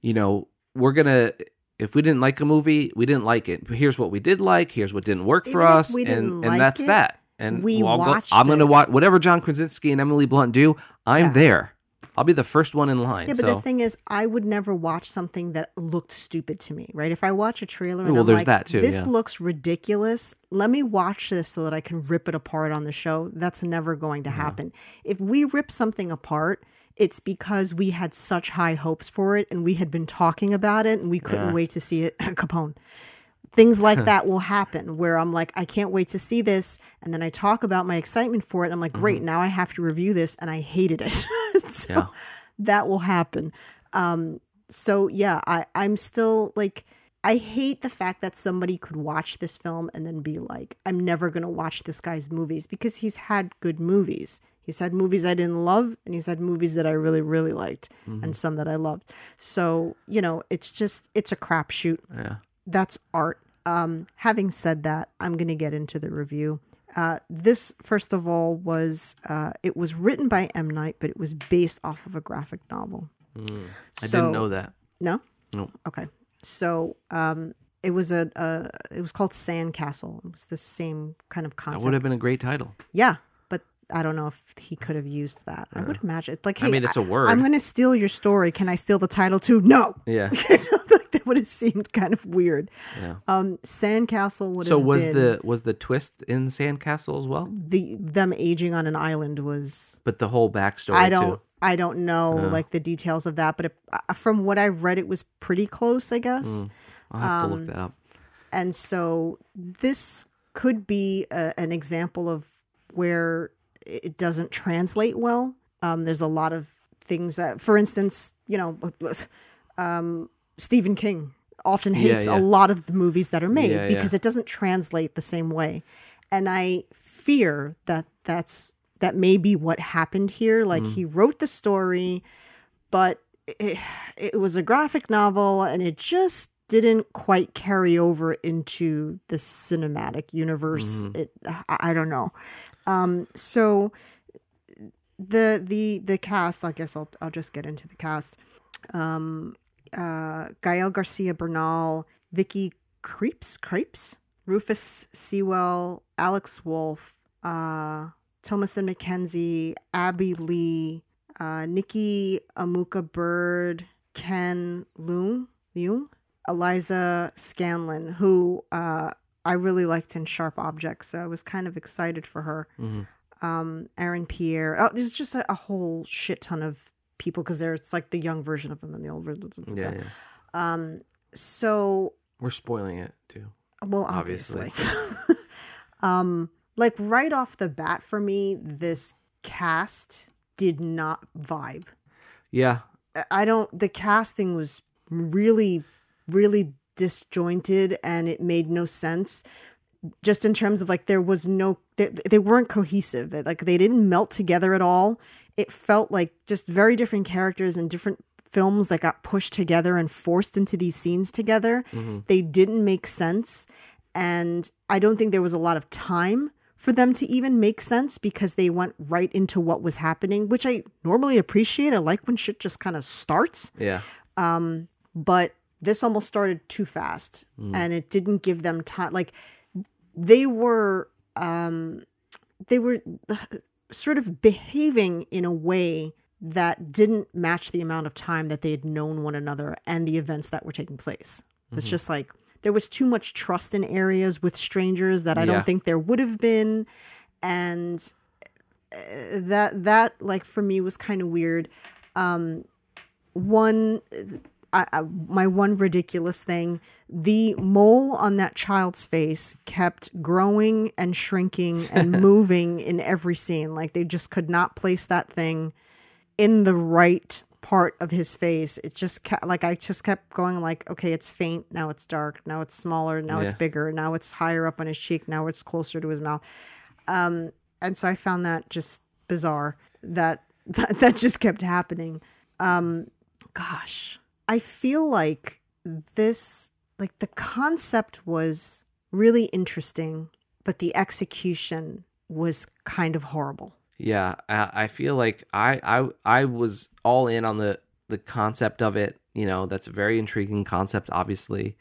you know, we're gonna if we didn't like a movie, we didn't like it. But here's what we did like. Here's what didn't work for Even if us, and and that's it, that. And we well, go- I'm gonna it. watch whatever John Krasinski and Emily Blunt do. I'm Yeah. there. I'll be the first one in line. Yeah, but so the thing is, I would never watch something that looked stupid to me, right? If I watch a trailer and Well, I'm there's like, that too, this yeah. looks ridiculous, let me watch this so that I can rip it apart on the show. That's never going to happen. If we rip something apart, it's because we had such high hopes for it and we had been talking about it and we couldn't Yeah. wait to see it. [LAUGHS] Capone. Things like that will happen where I'm like, I can't wait to see this. And then I talk about my excitement for it. I'm like, great, now I have to review this. And I hated it. [LAUGHS] so Yeah. that will happen. Um, so yeah, I, I'm still like, I hate the fact that somebody could watch this film and then be like, I'm never going to watch this guy's movies because he's had good movies. He's had movies I didn't love and he's had movies that I really, really liked and some that I loved. So, you know, it's just, it's a crapshoot yeah. that's art. Um, having said that, I'm going to get into the review. Uh, this, first of all, was uh, it was written by M Night, but it was based off of a graphic novel. I didn't know that. No, No. okay. So um, it was a, a it was called Sandcastle. It was the same kind of That concept. would have been a great title. yeah, but I don't know if he could have used that. I would imagine. Like, hey, I mean, it's a word. I'm going to steal your story. Can I steal the title too? No. Yeah. [LAUGHS] [LAUGHS] would have seemed kind of weird. Yeah. Um, Sandcastle would So have was been the was the twist in Sandcastle as well? the them aging on an island was But the whole backstory I don't too. I don't know like the details of that, but it, uh, from what I've read, it was pretty close, I guess. I'll have um, to look that up. And so this could be a, an example of where it doesn't translate well. Um, there's a lot of things that, for instance, you know, [LAUGHS] um, Stephen King often Yeah, hates yeah. a lot of the movies that are made Yeah, because yeah. it doesn't translate the same way. And I fear that that's that may be what happened here. Like Mm. he wrote the story, but it, it was a graphic novel and it just didn't quite carry over into the cinematic universe. Mm-hmm. It I, I don't know. Um, so the the the cast, I guess I'll I'll just get into the cast. Um, uh, Gael Garcia Bernal, Vicky Krieps Krieps, Rufus Sewell, Alex Wolff, uh, McKenzie, Abbey Lee, uh, Nikki Amuka Bird, Ken Leung, Leung, Eliza Scanlen, who uh, I really liked in Sharp Objects, so I was kind of excited for her. Um, Aaron Pierre. Oh, there's just a, a whole shit ton of people because they're it's like the young version of them and the old version. Yeah, yeah. Um, so We're spoiling it too. well, Obviously. obviously. [LAUGHS] um, like right off the bat for me, this cast did not vibe. Yeah. I- I don't. The casting was really, really disjointed, and it made no sense. Just in terms of like, there was no, they, they weren't cohesive. Like they didn't melt together at all. It felt like just very different characters and different films that got pushed together and forced into these scenes together. They didn't make sense, and I don't think there was a lot of time for them to even make sense because they went right into what was happening, which I normally appreciate. I like when shit just kind of starts Yeah. Um, but this almost started too fast and it didn't give them time like they were um they were sort of behaving in a way that didn't match the amount of time that they had known one another and the events that were taking place. It's just like there was too much trust in areas with strangers that i Yeah. don't think there would have been. And uh, that that like for me was kind of weird one I, I, my one ridiculous thing the mole on that child's face kept growing and shrinking and [LAUGHS] moving in every scene. Like they just could not place that thing in the right part of his face. It just kept like i just kept going like okay it's faint now it's dark now it's smaller now it's bigger now it's higher up on his cheek now it's closer to his mouth. Um and so i found that just bizarre that [LAUGHS] that, that just kept happening. Gosh, I feel like this, like the concept was really interesting, but the execution was kind of horrible. Yeah, I, I feel like I, I I was all in on the the concept of it. You know, that's a very intriguing concept, obviously,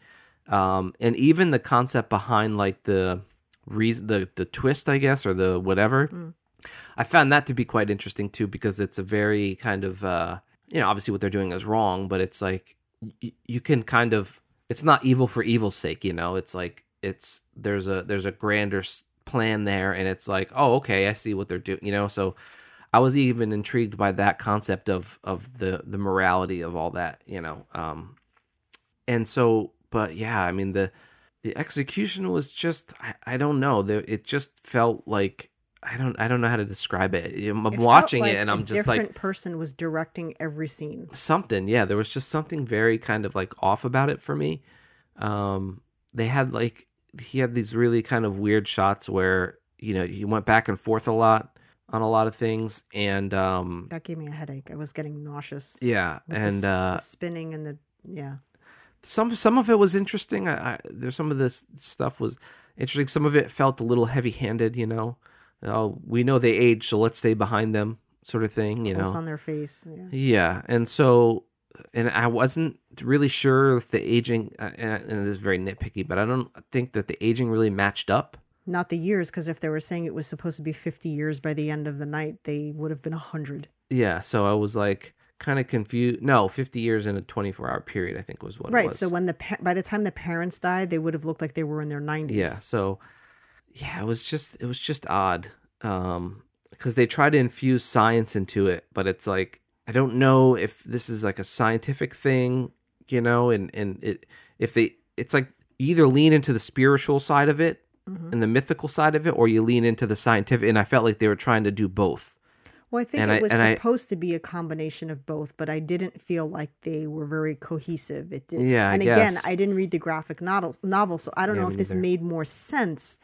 um, and even the concept behind like the reason, the the twist, I guess, or the whatever. I found that to be quite interesting too, because it's a very kind of uh, you know, obviously what they're doing is wrong, but it's like y- you can kind of it's not evil for evil's sake, you know. It's like it's there's a there's a grander plan there, and it's like oh okay, I see what they're doing, you know. So I was even intrigued by that concept of of the the morality of all that, you know. Um, and so, but yeah, I mean the the execution was just I, I don't know, the, it just felt like. I don't. I don't know how to describe it. I'm It watching like it, and I'm just like, different person was directing every scene. something yeah there was just something very kind of like off about it for me um they had like he had these really kind of weird shots where you know he went back and forth a lot on a lot of things and um That gave me a headache. I was getting nauseous. yeah the and the uh spinning and the yeah. some some of it was interesting I, I there's some of this stuff was interesting some of it felt a little heavy handed you know oh we know they age so let's stay behind them sort of thing you Close know on their face. Yeah. Yeah, and so, and I wasn't really sure if the aging, uh, and this is very nitpicky, but I don't think that the aging really matched up. Not the years, because if they were saying it was supposed to be 50 years by the end of the night, they would have been 100. Yeah, so I was like kind of confused. No, fifty years in a twenty-four hour period, I think was what. it Right. was. So when the by the time the parents died, they would have looked like they were in their 90s. yeah, so yeah, it was just it was just odd, um, because they try to infuse science into it, but it's like I don't know if this is like a scientific thing, you know, and and it if they it's like you either lean into the spiritual side of it Mm-hmm. and the mythical side of it, or you lean into the scientific. And I felt like they were trying to do both. Well, I think And it I- was and I- supposed to be a combination of both, but I didn't feel like they were very cohesive. It did. Yeah, I and again, guess. I didn't read the graphic novels, novel, so I don't Yeah, know if this neither. made more sense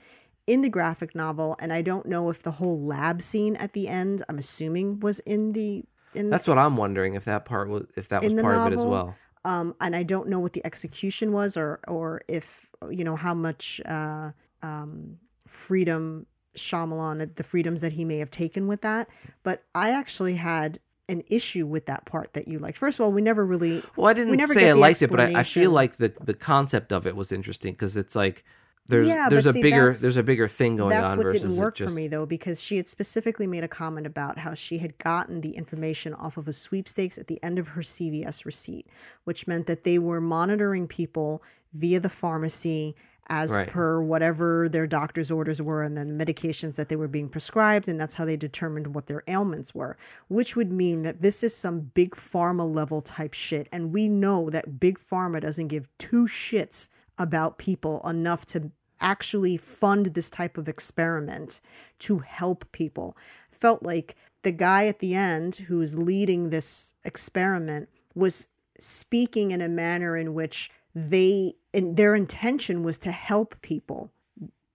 in the graphic novel, and I don't know if the whole lab scene at the end, I'm assuming, was in the in That's what I'm wondering if that part was if that was the part of it as well. um, and I don't know what the execution was, or or if you know how much uh, um, freedom Shyamalan, the freedoms that he may have taken with that. But I actually had an issue with that part that you liked. First of all, we never really Well, I we didn't never say I the liked it, but I, I feel like the the concept of it was interesting because it's like there's Yeah, there's a see, bigger that's- there's a bigger thing going that's on what versus didn't work for me though because she had specifically made a comment about how she had gotten the information off of a sweepstakes at the end of her CVS receipt which meant that they were monitoring people via the pharmacy as Right. per whatever their doctor's orders were and then medications that they were being prescribed and that's how they determined what their ailments were which would mean that this is some big pharma level type shit and we know that big pharma doesn't give two shits about people enough to actually fund this type of experiment to help people. Felt like the guy at the end who's leading this experiment was speaking in a manner in which they in their intention was to help people,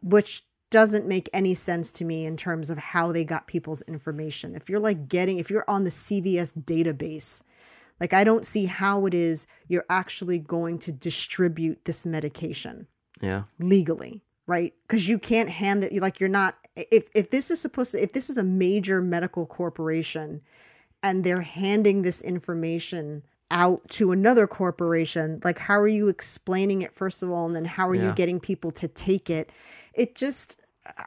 which doesn't make any sense to me in terms of how they got people's information. If you're like getting if you're on the CVS database, like I don't see how it is you're actually going to distribute this medication Yeah, legally. right? Because you can't hand it like you're not if if this is supposed to if this is a major medical corporation and they're handing this information out to another corporation like how are you explaining it first of all and then how are you getting people to take it it just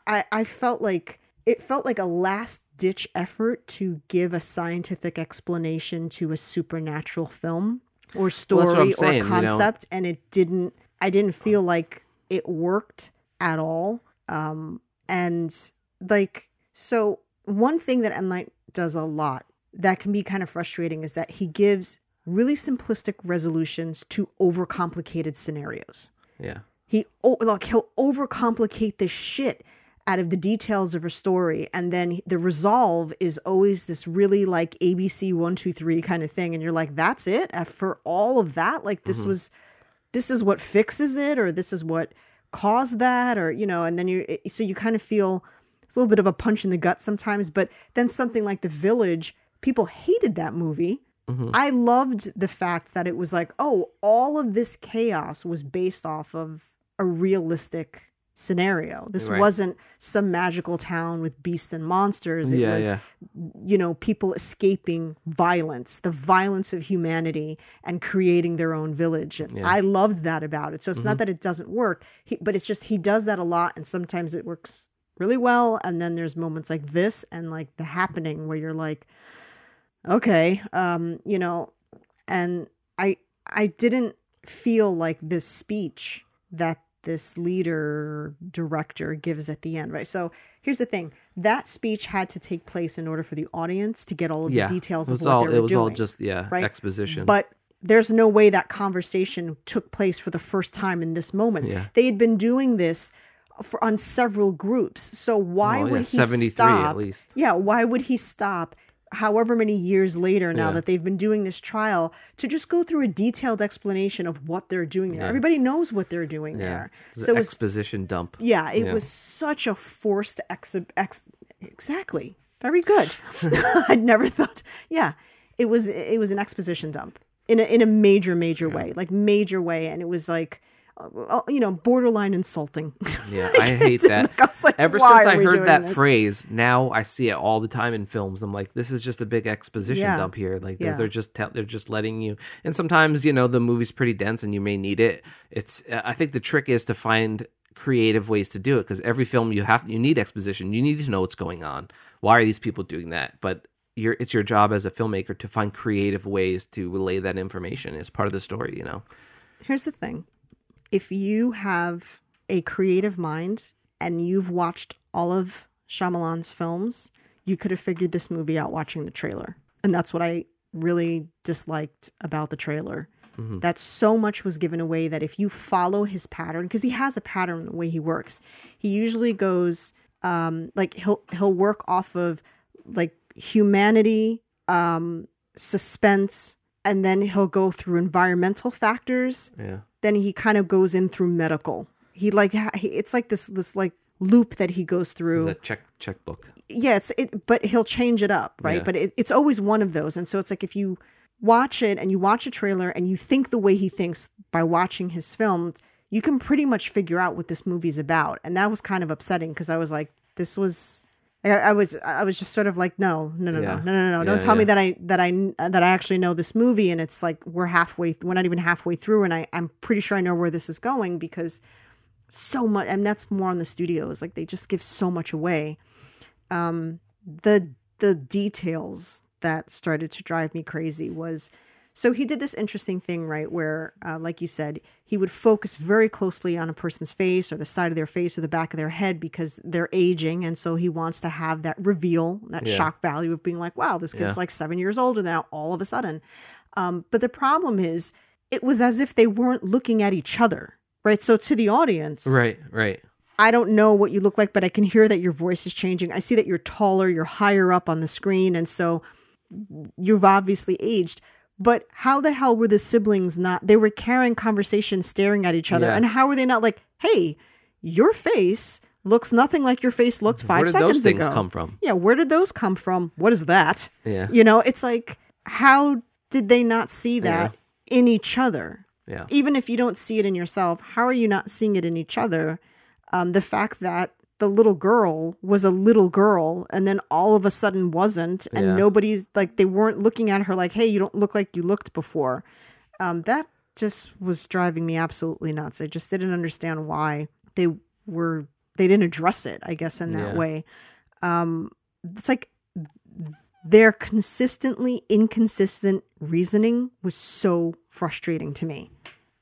i i felt like it felt like a last ditch effort to give a scientific explanation to a supernatural film or story saying, or you know. concept and it didn't i didn't feel like it worked at all um and like so one thing that M Night does a lot that can be kind of frustrating is that he gives really simplistic resolutions to overcomplicated scenarios. Yeah. He oh, like he'll overcomplicate the shit out of the details of a story, and then the resolve is always this really like ABC one two three kind of thing, and you're like, that's it for all of that. Like this was, this is what fixes it, or this is what caused that, or you know, and then you so you kind of feel it's a little bit of a punch in the gut sometimes, but then something like The Village, people hated that movie. Mm-hmm. I loved the fact that it was like, oh, all of this chaos was based off of a realistic scenario. This Right. wasn't some magical town with beasts and monsters. It yeah, was, yeah. you know, people escaping violence, the violence of humanity and creating their own village. And I loved that about it. So it's Mm-hmm. not that it doesn't work, he, but it's just he does that a lot and sometimes it works really well and then there's moments like this and like the happening where you're like okay, um, you know, and I I didn't feel like this speech that this leader director gives at the end, right? So here's the thing: that speech had to take place in order for the audience to get all of Yeah. the details of what all they were doing. it was doing. all just yeah, right? exposition. But there's no way that conversation took place for the first time in this moment. Yeah. They had been doing this for on several groups. So why yeah, would he 73 at least. Yeah, why would he stop? However many years later now Yeah. that they've been doing this trial to just go through a detailed explanation of what they're doing there. Everybody knows what they're doing yeah. there. It's So exposition dump. yeah, it Yeah. was such a forced ex, ex exactly. Very good. [LAUGHS] I'd never thought. Yeah, it was it was an exposition dump in a in a major major way, like major way, and it was like, uh, you know, borderline insulting. Yeah, [LAUGHS] I hate that. I like, Ever since I heard that this? phrase, now I see it all the time in films. I'm like, this is just a big exposition Yeah. dump here. Like they're, Yeah. they're just tell they're just letting you. And sometimes you know the movie's pretty dense and you may need it. It's I think the trick is to find creative ways to do it because every film you have you need exposition. You need to know what's going on. Why are these people doing that? But your it's your job as a filmmaker to find creative ways to relay that information. It's part of the story, you know. Here's the thing: if you have a creative mind and you've watched all of Shyamalan's films, you could have figured this movie out watching the trailer. And that's what I really disliked about the trailer. That so much was given away that if you follow his pattern, because he has a pattern the way he works, he usually goes um, like he'll he'll work off of like humanity, um, suspense, and then he'll go through environmental factors Yeah. Then he kind of goes in through medical. He like it's like this this like loop that he goes through. It's a check checkbook. yeah, it's it, but he'll change it up, right? Yeah. But it, it's always one of those, and so it's like if you watch it and you watch a trailer and you think the way he thinks by watching his films, you can pretty much figure out what this movie's about, and that was kind of upsetting because I was like, this was. I, I was I was just sort of like no no no Yeah. no no no no. Don't Yeah, tell me that I that I that I actually know this movie and it's like we're halfway we're not even halfway through and I I'm pretty sure I know where this is going because so much and that's more on the studios like they just give so much away. Um the the details that started to drive me crazy was so he did this interesting thing right where uh, like you said he would focus very closely on a person's face or the side of their face or the back of their head because they're aging and so he wants to have that reveal that Yeah. shock value of being like wow this kid's Yeah. like seven years older now all of a sudden um, but the problem is it was as if they weren't looking at each other right so to the audience Right, right. I don't know what you look like, but I can hear that your voice is changing. I see that you're taller, you're higher up on the screen, and so you've obviously aged. But how the hell were the siblings not? They were carrying conversation, staring at each other, Yeah. and how were they not like, "Hey, your face looks nothing like your face looked five Where did seconds those things ago." come from? Yeah, where did those come from? What is that? Yeah. You know, it's like, how did they not see that in each other? Yeah. even if you don't see it in yourself, how are you not seeing it in each other? Um, the fact that the little girl was a little girl and then all of a sudden wasn't, and Yeah. nobody's like, they weren't looking at her like, hey, you don't look like you looked before. Um, that just was driving me absolutely nuts. I just didn't understand why they were, they didn't address it, I guess, in that Yeah. way. Um, it's like their consistently inconsistent reasoning was so frustrating to me.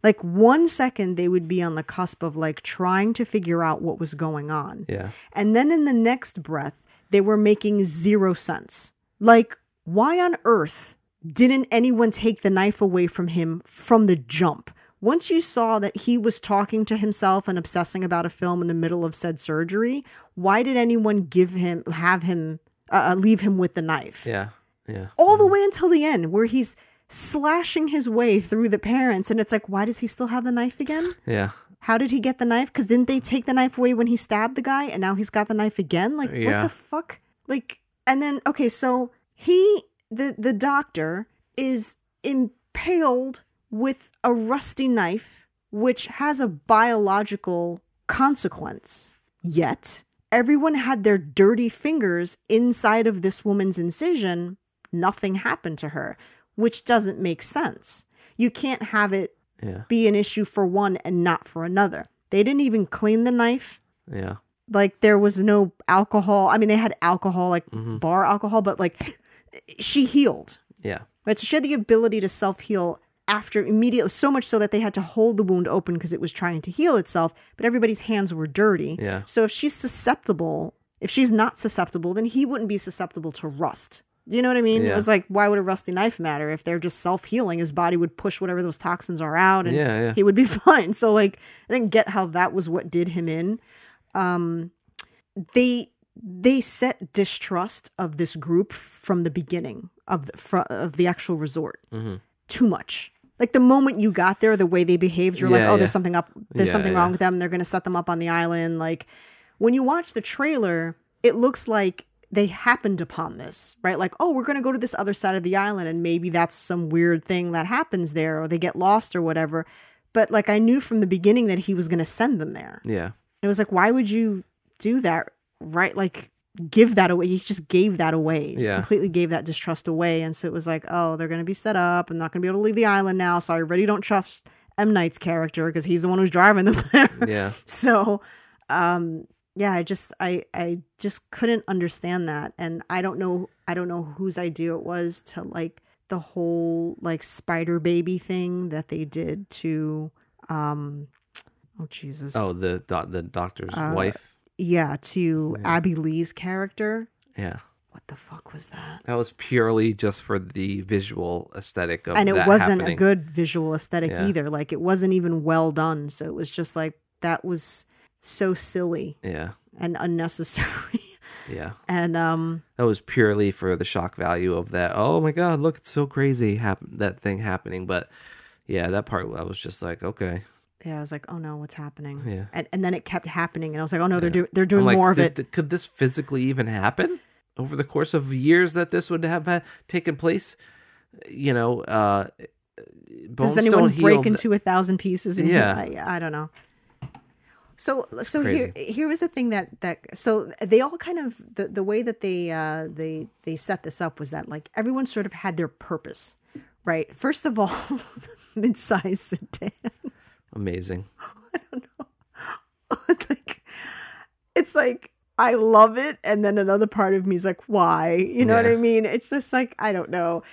Like one second they would be on the cusp of like trying to figure out what was going on. Yeah. And then in the next breath, they were making zero sense. Like, why on earth didn't anyone take the knife away from him from the jump? Once you saw that he was talking to himself and obsessing about a film in the middle of said surgery, why did anyone give him, have him, uh, uh, leave him with the knife? Yeah. Yeah. All the way until the end, where he's slashing his way through the parents. And it's like, why does he still have the knife again? Yeah. How did he get the knife? Because didn't they take the knife away when he stabbed the guy and now he's got the knife again? Like, what the fuck? Like, and then, okay, so he, the, the doctor, is impaled with a rusty knife, which has a biological consequence. Yet, everyone had their dirty fingers inside of this woman's incision. Nothing happened to her, which doesn't make sense. You can't have it Yeah. be an issue for one and not for another. They didn't even clean the knife. Yeah. Like there was no alcohol. I mean, they had alcohol, like Mm-hmm. bar alcohol, but like she healed. Yeah. Right. So she had the ability to self heal after immediately, so much so that they had to hold the wound open because it was trying to heal itself. But everybody's hands were dirty. Yeah. So if she's susceptible, if she's not susceptible, then he wouldn't be susceptible to rust. Do you know what I mean? It was like, why would a rusty knife matter? If they're just self healing, his body would push whatever those toxins are out and Yeah, yeah. he would be [LAUGHS] fine. So, like, I didn't get how that was what did him in. Um, they they set distrust of this group from the beginning of the fr- of the actual resort Mm-hmm. too much. Like the moment you got there, the way they behaved, you're like, oh, yeah. there's something up. There's Yeah, something yeah. wrong with them. They're going to set them up on the island. Like when you watch the trailer, it looks like they happened upon this, right? Like, oh, we're going to go to this other side of the island, and maybe that's some weird thing that happens there, or they get lost or whatever. But like, I knew from the beginning that he was going to send them there. Yeah. It was like, why would you do that? Right? Like, give that away. He just gave that away. Yeah. completely gave that distrust away. And so it was like, oh, they're going to be set up. I'm not going to be able to leave the island now. So I already don't trust M. Night's character because he's the one who's driving them [LAUGHS] there. Yeah. so, um, yeah, I just, I, I just couldn't understand that. And I don't know, I don't know whose idea it was to like the whole like spider baby thing that they did to, um, oh, Jesus. Oh, the doc the doctor's Uh, wife. Yeah, to Abbey Lee's character. Yeah. What the fuck was that? That was purely just for the visual aesthetic of And it wasn't happening. a good visual aesthetic Yeah. either. Like it wasn't even well done. So it was just like that was so silly Yeah. and unnecessary. [LAUGHS] Yeah. and um That was purely for the shock value of that. Oh my god, look, it's so crazy hap- that thing happening. But yeah, that part I was just like, okay. yeah, I was like, oh no, what's happening? Yeah. And and then it kept happening, and I was like, oh no, they're doing they're doing like, more of it. th- Could this physically even happen over the course of years that this would have had, taken place? You know, uh, Does anyone break heal. into a thousand pieces? Yeah. I, I don't know. So so here crazy. here was the thing that that so they all kind of the, the way that they uh they they set this up was that like everyone sort of had their purpose, right? First of all, [LAUGHS] mid-sized sedan. Amazing. [LAUGHS] I don't know. [LAUGHS] like it's like I love it, and then another part of me is like, why? You know what I mean? It's just like I don't know.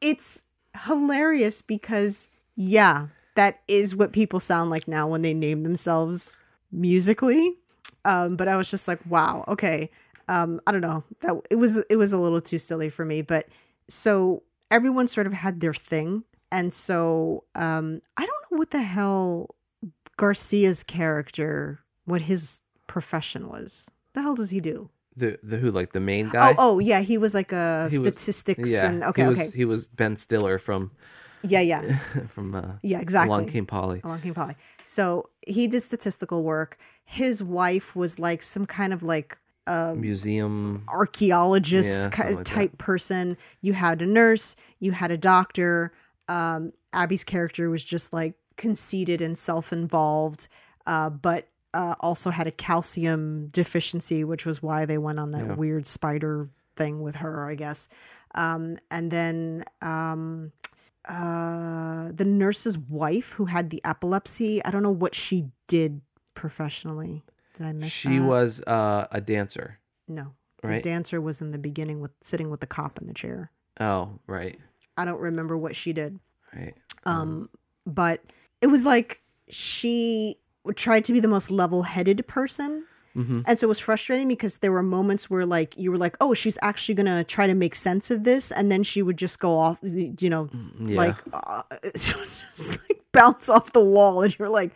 It's hilarious because yeah, that is what people sound like now when they name themselves musically. Um, but I was just like, wow, okay. Um, I don't know. That it was it was a little too silly for me, but so everyone sort of had their thing, and so um, I don't know what the hell Garcia's character, what his profession was. The hell does he do? The the who like the main guy. Oh, oh yeah, he was like a He was- statistics yeah. and okay, he was, okay, He was Ben Stiller from yeah, yeah, [LAUGHS] from uh, yeah, exactly. Along Came Polly. Along Came Polly. So he did statistical work. His wife was like some kind of like Museum. archaeologist Yeah, ki- like type person. You had a nurse, you had a doctor. Um, Abbey's character was just like conceited and self involved. Uh, but uh, also had a calcium deficiency, which was why they went on that Yeah. weird spider thing with her, I guess. Um, and then um, uh, the nurse's wife who had the epilepsy. I don't know what she did professionally. Did I miss She that? was uh, a dancer, no. The right? dancer was in the beginning with sitting with the cop in the chair. oh, right, I don't remember what she did. right. Um, but it was like she tried to be the most level-headed person. Mm-hmm. And so it was frustrating because there were moments where like you were like, "Oh, she's actually going to try to make sense of this." And then she would just go off, you know, Yeah. like uh, [LAUGHS] just like bounce off the wall and you're like,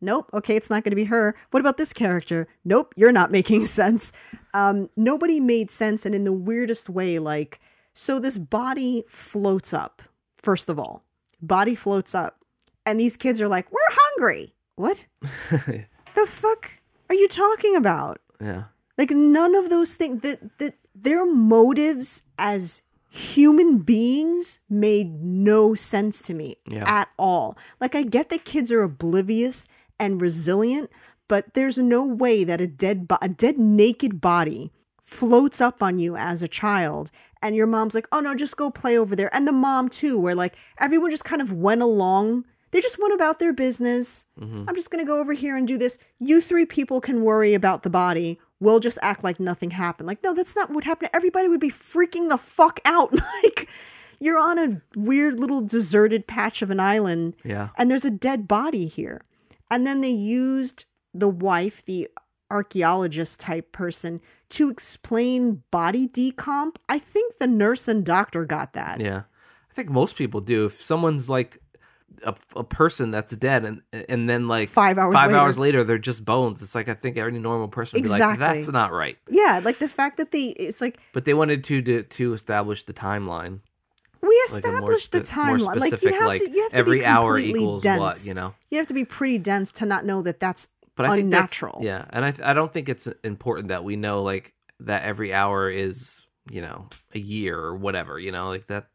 "Nope, okay, it's not going to be her. What about this character? Nope, you're not making [LAUGHS] sense." Um nobody made sense and in the weirdest way like so this body floats up. First of all, body floats up. And these kids are like, "We're hungry." What? [LAUGHS] the fuck are you talking about? yeah, Like none of those things that that their motives as human beings made no sense to me Yeah. at all. Like I get that kids are oblivious and resilient, but there's no way that a dead bo- a dead naked body floats up on you as a child and your mom's like, "Oh no, just go play over there." And the mom too, where like everyone just kind of went along. They just went about their business. Mm-hmm. I'm just going to go over here and do this. You three people can worry about the body. We'll just act like nothing happened. Like, no, that's not what happened. Everybody would be freaking the fuck out. [LAUGHS] like, you're on a weird little deserted patch of an island yeah, and there's a dead body here. And then they used the wife, the archaeologist type person, to explain body decomp. I think the nurse and doctor got that. yeah. I think most people do. If someone's like a, a person that's dead, and and then like Five hours five later. hours later they're just bones. It's like I think every normal person would be like, "That's not right." Yeah, like the fact that they, it's like But they wanted to to, to establish the timeline. we like established the timeline. Like you have like, to, you have to every be hour completely equals dense. what, you know? you have to be pretty dense to not know that that's But I unnatural. yeah, and I I don't think it's important that we know like that every hour is you know a year or whatever. You know, like that.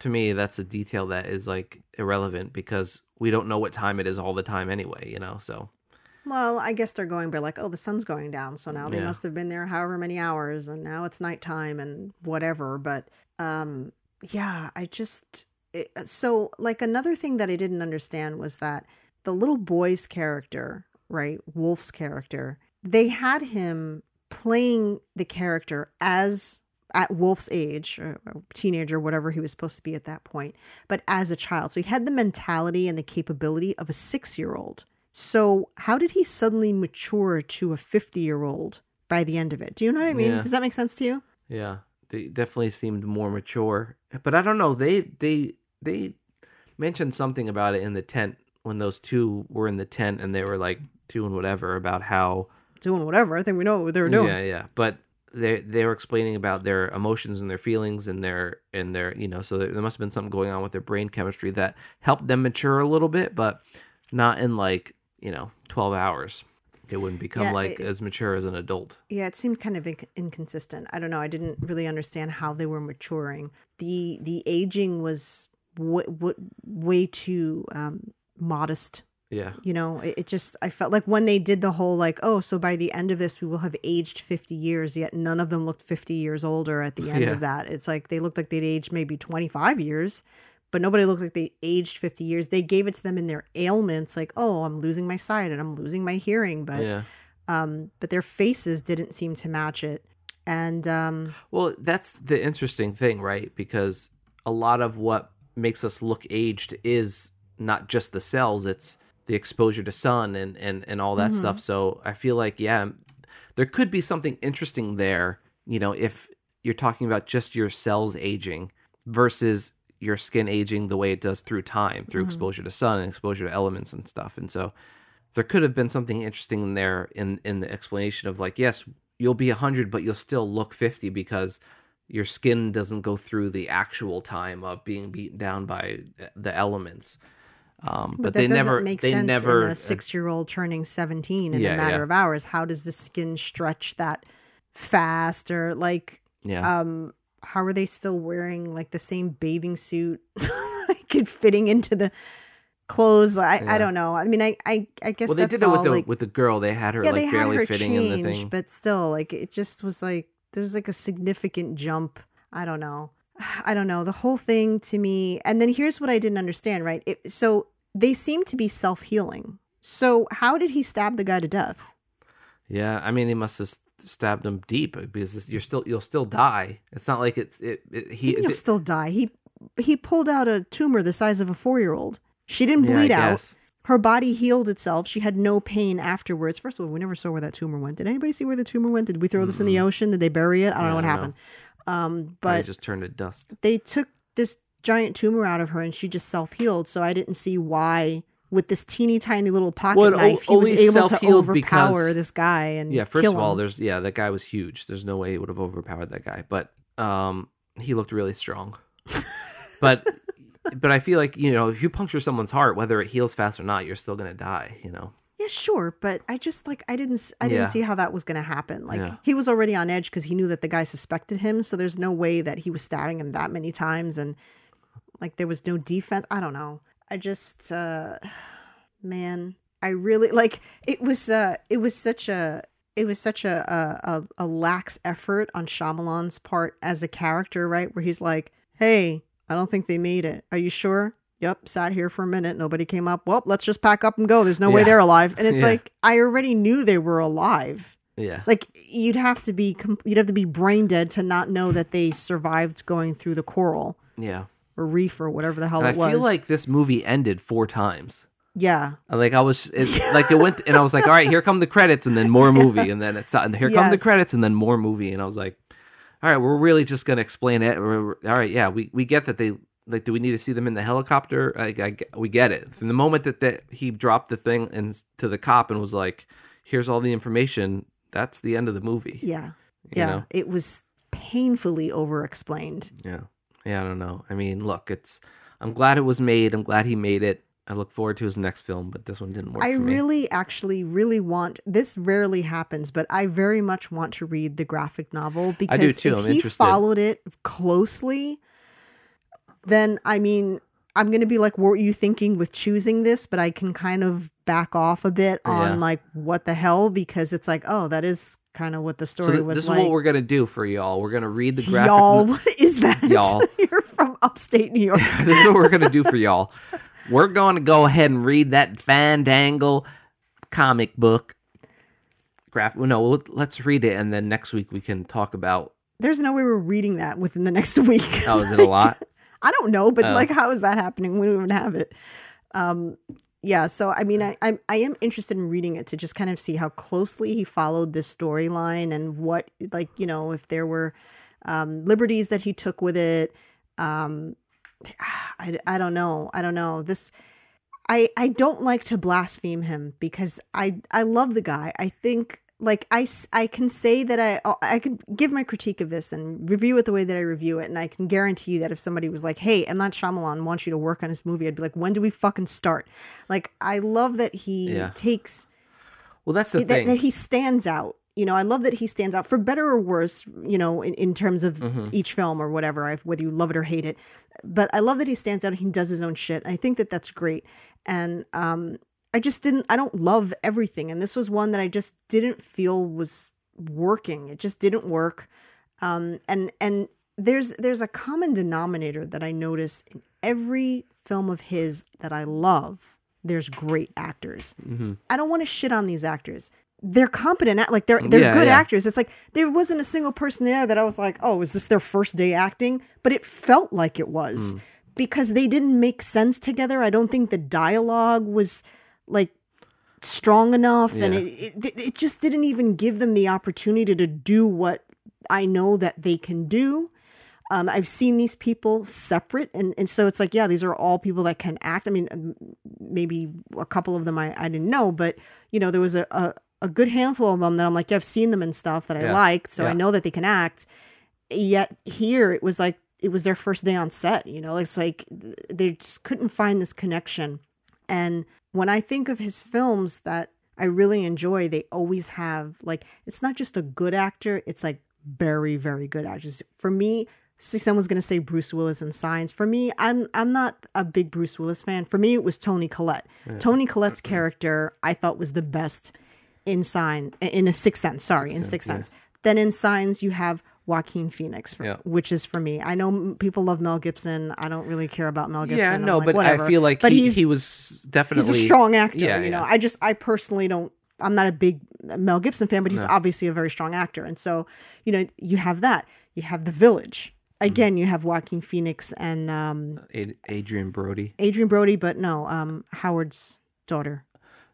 To me, that's a detail that is like irrelevant because we don't know what time it is all the time anyway. You know, so Well, I guess they're going by like, oh, the sun's going down, so now they Yeah. must have been there however many hours, and now it's nighttime and whatever. But um, yeah, I just it, so like another thing that I didn't understand was that the little boy's character, right, Wolff's character, they had him playing the character as at Wolff's age, or or teenager, whatever he was supposed to be at that point, but as a child. So he had the mentality and the capability of a six year old. So how did he suddenly mature to a 50 year old by the end of it? Do you know what I mean? Yeah. Does that make sense to you? yeah, they definitely seemed more mature. But I don't know. They they they mentioned something about it in the tent when those two were in the tent and they were like doing whatever about how Doing whatever. I think we know what they were doing. Yeah, yeah. But they they were explaining about their emotions and their feelings and their and their you know so there, there must have been something going on with their brain chemistry that helped them mature a little bit, but not in like you know twelve hours. They wouldn't become Yeah, like it- as mature as an adult. Yeah, it seemed kind of inc- inconsistent. I don't know. I didn't really understand how they were maturing. the The aging was w- w- way too um, modest. Yeah, You know, it, it just I felt like when they did the whole like, oh, so by the end of this we will have aged fifty years. Yet none of them looked fifty years older at the end Yeah. of that. It's like they looked like they'd aged maybe twenty five years. But nobody looked like they aged 50 years. They gave it to them in their ailments, like, oh, I'm losing my sight and I'm losing my hearing. But yeah. um, but their faces didn't seem to match it. And um, Well, that's the interesting thing, right? Because a lot of what makes us look aged is not just the cells; it's the exposure to sun and and and all that stuff. Mm-hmm. So I feel like yeah, there could be something interesting there. You know, if you're talking about just your cells aging versus your skin aging the way it does through time, through mm-hmm. exposure to sun and exposure to elements and stuff. And so there could have been something interesting in there in in the explanation of like, yes, you'll be 100 but you'll still look 50 because your skin doesn't go through the actual time of being beaten down by the elements. Um, but, but, they that doesn't never make they sense never in a six-year-old turning 17 in Yeah, a matter yeah. of hours. How does the skin stretch that fast? Or like, yeah. um, how are they still wearing like the same bathing suit, [LAUGHS] like it fitting into the clothes. I, Yeah. I don't know. I mean, I I, I guess Well, they did it with the like with the girl. They had her yeah, like they had barely her fitting in the change, thing. but still, like it just was like there's like a significant jump. I don't know. [SIGHS] I don't know the whole thing to me. And then here's what I didn't understand. Right, it, so they seem to be self healing. So how did he stab the guy to death? Yeah, I mean, they must have stabbed him deep because you're still you'll still die. It's not like it's it, it he. He'll still die. He he pulled out a tumor the size of a four year old. She didn't Yeah, bleed out. Her body healed itself. She had no pain afterwards. First of all, we never saw where that tumor went. Did anybody see where the tumor went? Did we throw this in the ocean? Did they bury it? I don't Yeah, know what happened. Um, But but just turned to dust. they took this giant tumor out of her and she just self healed. So I didn't see why, with this teeny tiny little pocket Well, knife, o- he was able to overpower because- this guy and Yeah, first of all, him. there's yeah, that guy was huge. There's no way he would have overpowered that guy, but um, he looked really strong. [LAUGHS] but but I feel like you know if you puncture someone's heart, whether it heals fast or not, you're still gonna die. You know. Yeah, sure, but I just like I didn't I didn't Yeah. see how that was going to happen. Like Yeah. he was already on edge because he knew that the guy suspected him, so there's no way that he was stabbing him that many times, and like there was no defense. I don't know. I just, uh [SIGHS] man, I really like it was. uh It was such a. It was such a, a a lax effort on Shyamalan's part as a character, right? Where he's like, "Hey, I don't think they made it. Are you sure?" Yep, sat here for a minute. Nobody came up. Well, let's just pack up and go. There's no way they're alive. And it's Yeah. like I already knew they were alive. Yeah. Like you'd have to be com- you'd have to be brain dead to not know that they survived going through the coral Yeah. Or reef or whatever the hell And I it was. I feel like this movie ended four times. yeah, Like I was, it, [LAUGHS] like it went, and I was like, all right, here come the credits, and then more [LAUGHS] movie, and then it's not, and here come the credits, and then more movie, and I was like, all right, we're really just gonna explain it. All right, yeah, we we get that they like. Do we need to see them in the helicopter? I, I we get it. From the moment that that he dropped the thing and to the cop and was like, here's all the information. That's the end of the movie. yeah, You yeah. know? It was painfully over explained. Yeah. Yeah, I don't know. I mean, look, it's I'm glad it was made. I'm glad he made it. I look forward to his next film, but this one didn't work I really, actually, really want. This rarely happens, but I very much want to read the graphic novel because if I'm he interested. followed it closely, then I mean, I'm gonna be like, "What were you thinking with choosing this?" But I can kind of back off a bit on Yeah. like, "What the hell?" Because it's like, oh, that is kind of what the so story th- was this like. [LAUGHS] [LAUGHS] [LAUGHS] is what we're gonna do for y'all. We're gonna read the graphic. Y'all, what is that? Y'all. You're from upstate New York. this is what we're gonna do for y'all. We're going to go ahead and read that Fandangle comic book. Graph. No, let's read it, and then next week we can talk about. There's no way we're reading that within the next week. Oh, is it a lot? I don't know, but Oh. like, how is that happening? We don't even have it. Um, yeah. So, I mean, I, I I am interested in reading it to just kind of see how closely he followed this storyline and what, like, you know, if there were um, liberties that he took with it. Um, I, I don't know. I don't know. This. I, I don't like to blaspheme him because I I love the guy. I think like I, I can say that I I could give my critique of this and review it the way that I review it, and I can guarantee you that if somebody was like, "Hey, M Night Shyamalan wants you to work on his movie," I'd be like, "When do we fucking start?" Like I love that he Yeah. takes Well, that's the that, thing. that he stands out. You know, I love that he stands out for better or worse. You know, in, in terms of Mm-hmm. each film or whatever, whether you love it or hate it. But I love that he stands out. and He does his own shit. I think that that's great. And um, I just didn't. I don't love everything, and this was one that I just didn't feel was working. It just didn't work. Um, and and there's there's a common denominator that I notice in every film of his that I love. There's great actors. Mm-hmm. I don't want to shit on these actors. They're competent, act- like they're they're Yeah, good yeah. actors. It's like there wasn't a single person there that I was like, oh, is this their first day acting? But it felt like it Mm. was because they didn't make sense together. I don't think the dialogue was like strong enough, and it, it it just didn't even give them the opportunity to do what I know that they can do. Um, I've seen these people separate, and, and so it's like, yeah, these are all people that can act. I mean, um, maybe a couple of them I, I didn't know, but you know, there was a, a, a good handful of them that I'm like, yeah, I've seen them and stuff that I Yeah. liked, so I know that they can act. Yet here, it was like it was their first day on set. You know, it's like they just couldn't find this connection. And when I think of his films that I really enjoy, they always have like it's not just a good actor; it's like very, very good actors. For me, See, someone's gonna say Bruce Willis in Signs. For me, I'm I'm not a big Bruce Willis fan. For me, it was Toni Collette. Toni Collette's character I thought was the best in Sign in a Sixth Sense. Sorry, in Sixth Sense. Then in Signs you have Joaquin Phoenix, for, Yeah. which is for me. I know people love Mel Gibson. I don't really care about Mel Gibson. Yeah, no, like, but whatever. I feel like but he, he was definitely he's a strong actor. Yeah, you know, yeah. I just I personally don't. I'm not a big Mel Gibson fan, but he's obviously a very strong actor, and so you know you have that. You have The Village. Mm-hmm. Again, you have Joaquin Phoenix and um, Ad- Adrien Brody, Adrien Brody, but no, um, Howard's daughter,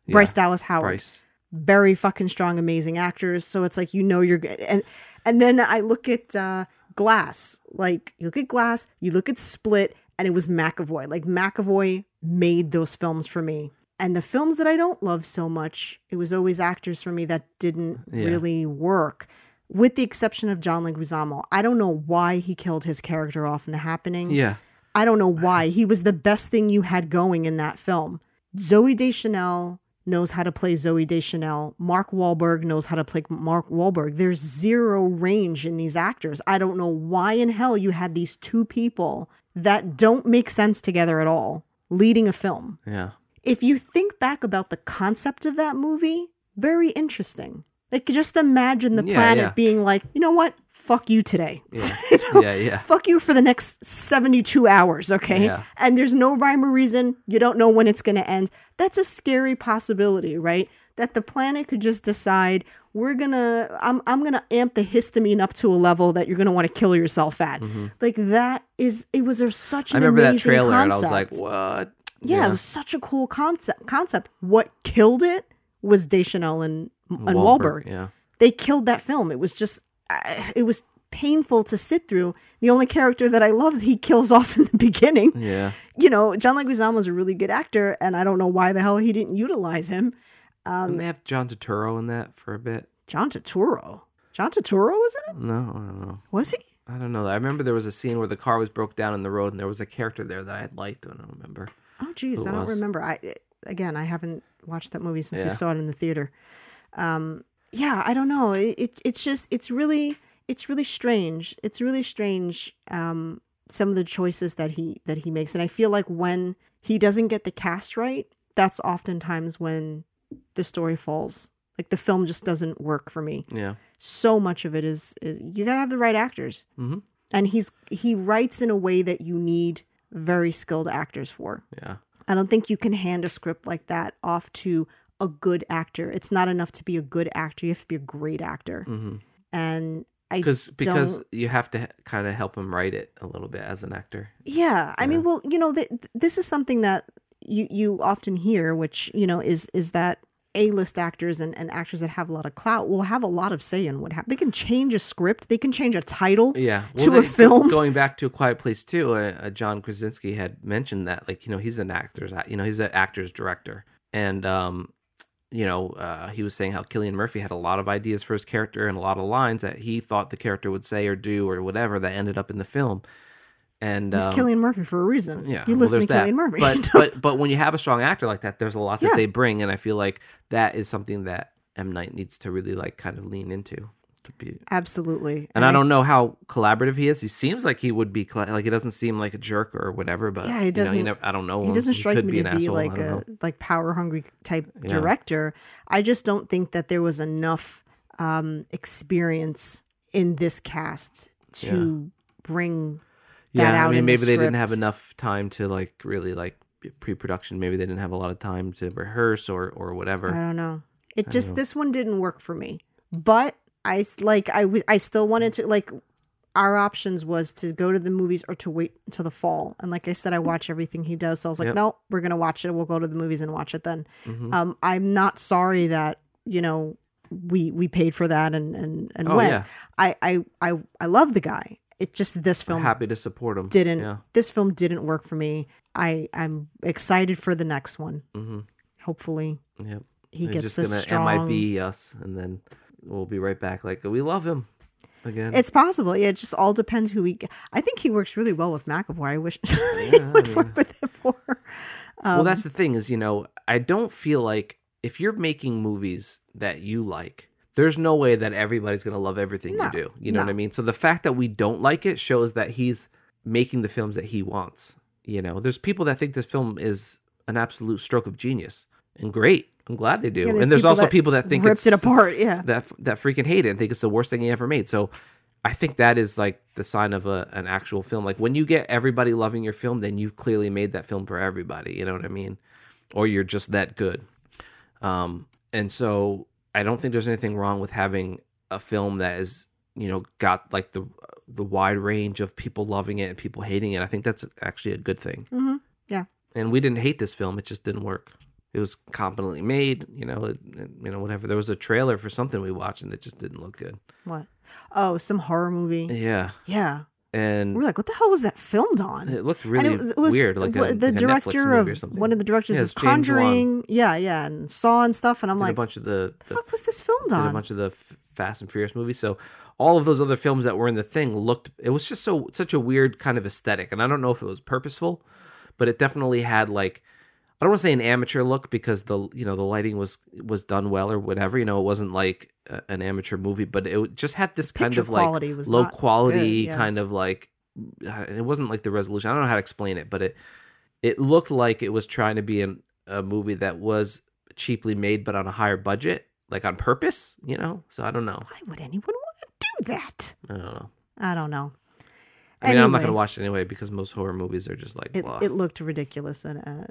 Bryce Dallas Howard Bryce. very fucking strong, amazing actors. So it's like you know you're good. And and then I look at uh, Glass. Like you look at Glass, you look at Split, and it was McAvoy. Like McAvoy made those films for me. And the films that I don't love so much, it was always actors for me that didn't Yeah. really work. With the exception of John Leguizamo, I don't know why he killed his character off in The Happening. Yeah, I don't know why. He was the best thing you had going in that film. Zooey Deschanel knows how to play Zooey Deschanel. Mark Wahlberg knows how to play Mark Wahlberg. There's zero range in these actors. I don't know why in hell you had these two people that don't make sense together at all leading a film. yeah, If you think back about the concept of that movie, very interesting. Like just imagine the Yeah, planet yeah. being like, you know what? Fuck you today. yeah, [LAUGHS] You know? yeah, yeah. fuck you for the next 72 hours, okay? Yeah. And there's no rhyme or reason. You don't know when it's going to end. That's a scary possibility, right? That the planet could just decide we're going to I'm I'm going to amp the histamine up to a level that you're going to want to kill yourself at. Like that is it was a, such Mm-hmm. I an remember that amazing trailer, and I was concept. like, "What?" yeah, it was such a cool concept. Concept. What killed it was Deschanel and and Wahlberg Yeah, they killed that film. It was just, uh, it was painful to sit through. The only character that I love, he kills [LAUGHS] off in the beginning. yeah. You know, John Leguizamo is a really good actor, and I don't know why the hell he didn't utilize him. Didn't they have John Turturro in that for a bit? John Turturro. John Turturro was in it? No, I don't know. Was he? I don't know. I remember there was a scene where the car was broke down in the road, and there was a character there that I had liked. I don't remember. Oh, geez, I don't was? remember. I again, I haven't watched that movie since we saw it in the theater. Um, yeah, I don't know. It, it it's just it's really it's really strange. It's really strange. Um, some of the choices that he that he makes, and I feel like when he doesn't get the cast right, that's oftentimes when the story falls. Like the film just doesn't work for me. Yeah, So much of it is, is you gotta have the right actors, Mhm. and he's he writes in a way that you need very skilled actors for. yeah, I don't think you can hand a script like that off to a good actor. It's not enough to be a good actor. You have to be a great actor. hmm And I because because you have to kind of help him write it a little bit as an actor. yeah, I mean, well, you know, th- this is something that you you often hear, which you know is is that A-list actors and, and actors that have a lot of clout will have a lot of say in what happens. They can change a script. They can change a title. Yeah, To a film? Going back to a Quiet Place too, uh, uh, John Krasinski had mentioned that, like you know, he's an actor's, you know, he's an actor's director, and um, you know, uh, he was saying how Cillian Murphy had a lot of ideas for his character and a lot of lines that he thought the character would say or do or whatever that ended up in the film. And He's um, Cillian Murphy for a reason. Yeah, you well, listen to that. Cillian Murphy. But [LAUGHS] but but when you have a strong actor like that, there's a lot that Yeah. they bring, and I feel like that is something that M Night needs to really like kind of lean into. To be, Absolutely. and I don't know how collaborative he is. He seems like he would be like he doesn't seem like a jerk or whatever. But Yeah, he you know, you doesn't- never, I don't know. he doesn't strike could me be to be asshole. like a know. like power hungry type Yeah. director. I just don't think that there was enough um, experience in this cast to bring that yeah, out I mean, in the maybe they didn't have enough time to like really like pre-production. Maybe they didn't have a lot of time to rehearse or or whatever. I don't know. It just this one didn't work for me. But I like I w- I still wanted to like our options was to go to the movies or to wait until the fall. And like I said, I watch everything he does. So I was like, Yep. no, we're gonna watch it. We'll go to the movies and watch it then. Mhm. Um, I'm not sorry that you know we we paid for that and and and Oh, went. yeah. I I I I love the guy. It just this film I'm Happy to support him. didn't. Yeah. This film didn't work for me. I I'm excited for the next one. Mm-hmm. Hopefully Yep. he They're gets just a strong. MIB us, and then we'll be right back. Like we love him again. It's possible. Yeah, it just all depends who he. I think he works really well with McAvoy. I wish [LAUGHS] he would I work with him more. well, Um, that's the thing is, you know, I don't feel like if you're making movies that you like, there's no way that everybody's going to love everything No, you do. You know no. what I mean? So the fact that we don't like it shows that he's making the films that he wants. You know, there's people that think this film is an absolute stroke of genius and great. I'm glad they do. Yeah, and there's also people that think ripped it's it apart. Yeah, that that freaking hate it and think it's the worst thing he ever made. So I think that is like the sign of a, an actual film. Like when you get everybody loving your film, then you've clearly made that film for everybody. You know what I mean? Or you're just that good. Um, and so I don't think there's anything wrong with having a film that is, you know, got like the the wide range of people loving it and people hating it. I think that's actually a good thing. hmm yeah. And we didn't hate this film; it just didn't work. It was competently made, you know, it, it- you know, whatever. There was a trailer for something we watched, and it just didn't look good. What? Oh, some horror movie. Yeah, Yeah, and we're like, what the hell was that filmed on? it looked And really it was- it was weird, like a, like the Netflix director movie or of something. one of the directors Yeah, of it's James Wan. Conjuring. Yeah, yeah, and Saw and stuff. And I'm did like, a bunch of the, the the fuck was this filmed on? a bunch of the F- Fast and Furious movies. So all of those other films that were in the thing looked. It was just so such a weird kind of aesthetic, and I don't know if it was purposeful, but it definitely had like. I don't want to say an amateur look because the you know the lighting was was done well or whatever you know it wasn't like a, an amateur movie but it just had this kind of like low quality good, yeah. kind of like it wasn't like the resolution I don't know how to explain it but it it looked like it was trying to be an, a movie that was cheaply made but on a higher budget like on purpose you know so I don't know Why would anyone want to do that? I don't know I don't know. I mean I'm not gonna watch it anyway because most horror movies are just like It it looked ridiculous and uh,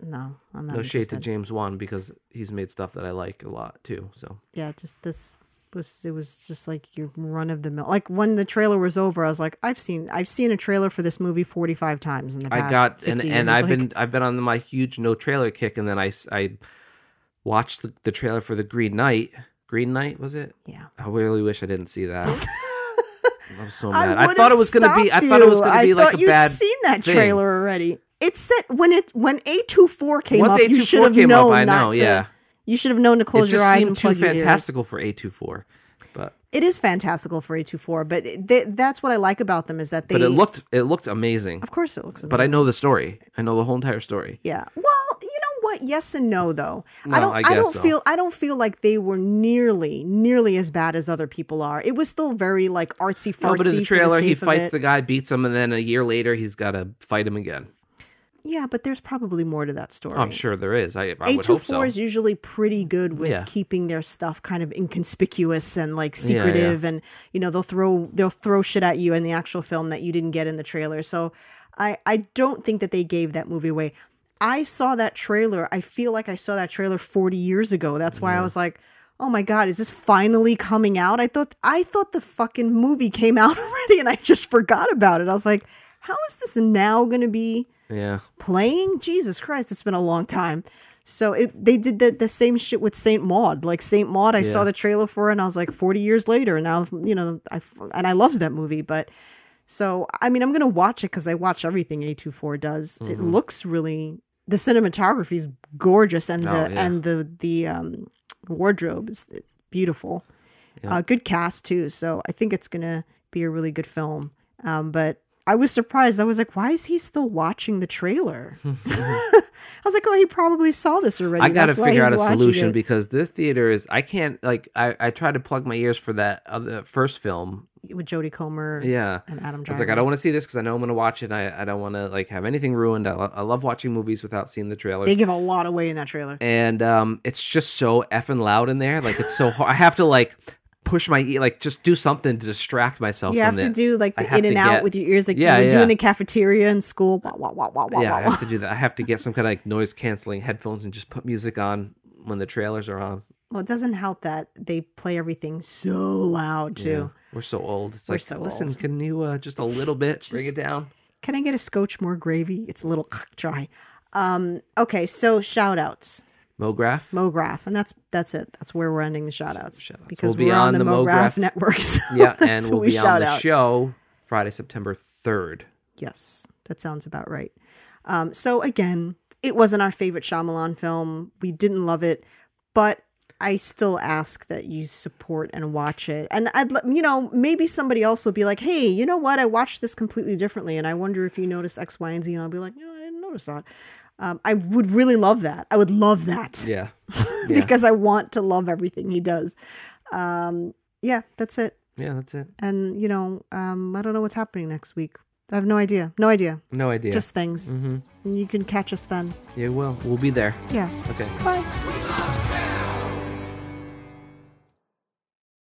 no, I'm not no shade to interested. James Wan because he's made stuff that I like a lot too so yeah, just this was it was just like your run of the mill. Like when the trailer was over, I was like, I've seen I've seen a trailer for this movie 45 times in the past. I got 50 and years. and I've Like, been I've been on my huge no trailer kick, and then I I watched the, the trailer for the Green Knight. Green Knight was it? yeah. I really wish I didn't see that. [LAUGHS] I'm so mad. I, would've thought it was gonna be. I thought it was gonna I be like thought a you'd bad. seen that thing. trailer already. It said when it when A 24 came Once up, you should have came known up, I know. to. Yeah, You should have known to close your eyes and too plug your ears. fantastical for A24. But It is fantastical for A24, but it- they, that's what I like about them is that they but it looked it looked amazing. Of course it looks amazing. But I know the story. I know the whole entire story. Yeah. Well, you know what? Yes and no though. I No, don't I I, don't so. feel I don't feel like they were nearly nearly as bad as other people are. It was still very like artsy fartsy. No, but in the trailer, he fights the guy, beats him, and then a year later, he's got to fight him again. Yeah, but there's probably more to that oh, story. I'm sure there is. I, I A would hope so. is usually pretty good with Yeah. keeping their stuff kind of inconspicuous and like yeah. secretive, and you know they'll throw they'll throw shit at you in the actual film that you didn't get in the trailer. So I I don't think that they gave that movie away. I saw that trailer. I feel like I saw that trailer 40 years ago. That's why I was like, "Oh my god, is this finally coming out?" I thought I thought the fucking movie came out [LAUGHS] already and I just forgot about it. I was like, "How is this now going to be Yeah. playing? Jesus Christ, it's been a long time." So it, they did the, the same shit with Saint Maud. Like Saint Maud, I saw the trailer for it and I was like 40 years later and now you know, I and I loved that movie, but so I mean, I'm gonna watch it because I watch everything A24 does. It Mm-hmm. looks really the cinematography is gorgeous, and the Oh, yeah. and the the um, wardrobe is beautiful. Uh, good cast too, so I think it's gonna be a really good film. Um, but I was surprised. I was like, why is he still watching the trailer? [LAUGHS] I was like, oh, he probably saw this already. I got to figure out a solution it. because this theater is. I can't like. I I tried to plug my ears for that other first film. with Jodie Comer. Yeah. and Adam I was like, I don't want to see this because I know I'm going to watch it. And I I don't want to like have anything ruined. I, lo- I love watching movies without seeing the trailer. They give a lot away in that trailer. and um, it's just so effing loud in there. Like it's so hard. I have to like push my e like just do something to distract myself. You have to it. do like the in and out get- with your ears, like Yeah, you do yeah. in the cafeteria in school. Wah, wah, wah, wah, wah, Yeah, wah, I wah. have to do that. I have to get some kind of like noise canceling headphones and just put music on when the trailers are on. Well, it doesn't help that they play everything so loud too. Yeah. We're so old. It's like, so listen, old. can you uh, just a little bit bring it down? Can I get a scotch more gravy? It's a little [LAUGHS] dry. Um, okay, so shout outs. MoGraph. MoGraph, and that's that's it. That's where we're ending the shoutouts. Shout-outs. Because We'll be we're on, on the, the MoGraph, MoGraph- network. so [LAUGHS] yeah, and we'll we be on the out. show Friday, September third. Yes, that sounds about right. Um, so again, it wasn't our favorite Shyamalan film. We didn't love it, but I still ask that you support and watch it. And I'd, you know, maybe somebody else will be like, "Hey, you know what? I watched this completely differently, and I wonder if you noticed X, Y, and Z." And I'll be like, "No, I didn't notice that." Um, I would really love that. I would love that Yeah. [LAUGHS] yeah. because I want to love everything he does. Um, yeah, that's it. Yeah, that's it. And you know, um, I don't know what's happening next week. I have no idea. No idea. No idea. Just things. hmm And you can catch us then. Yeah, well, we'll be there. Yeah. Okay. Bye.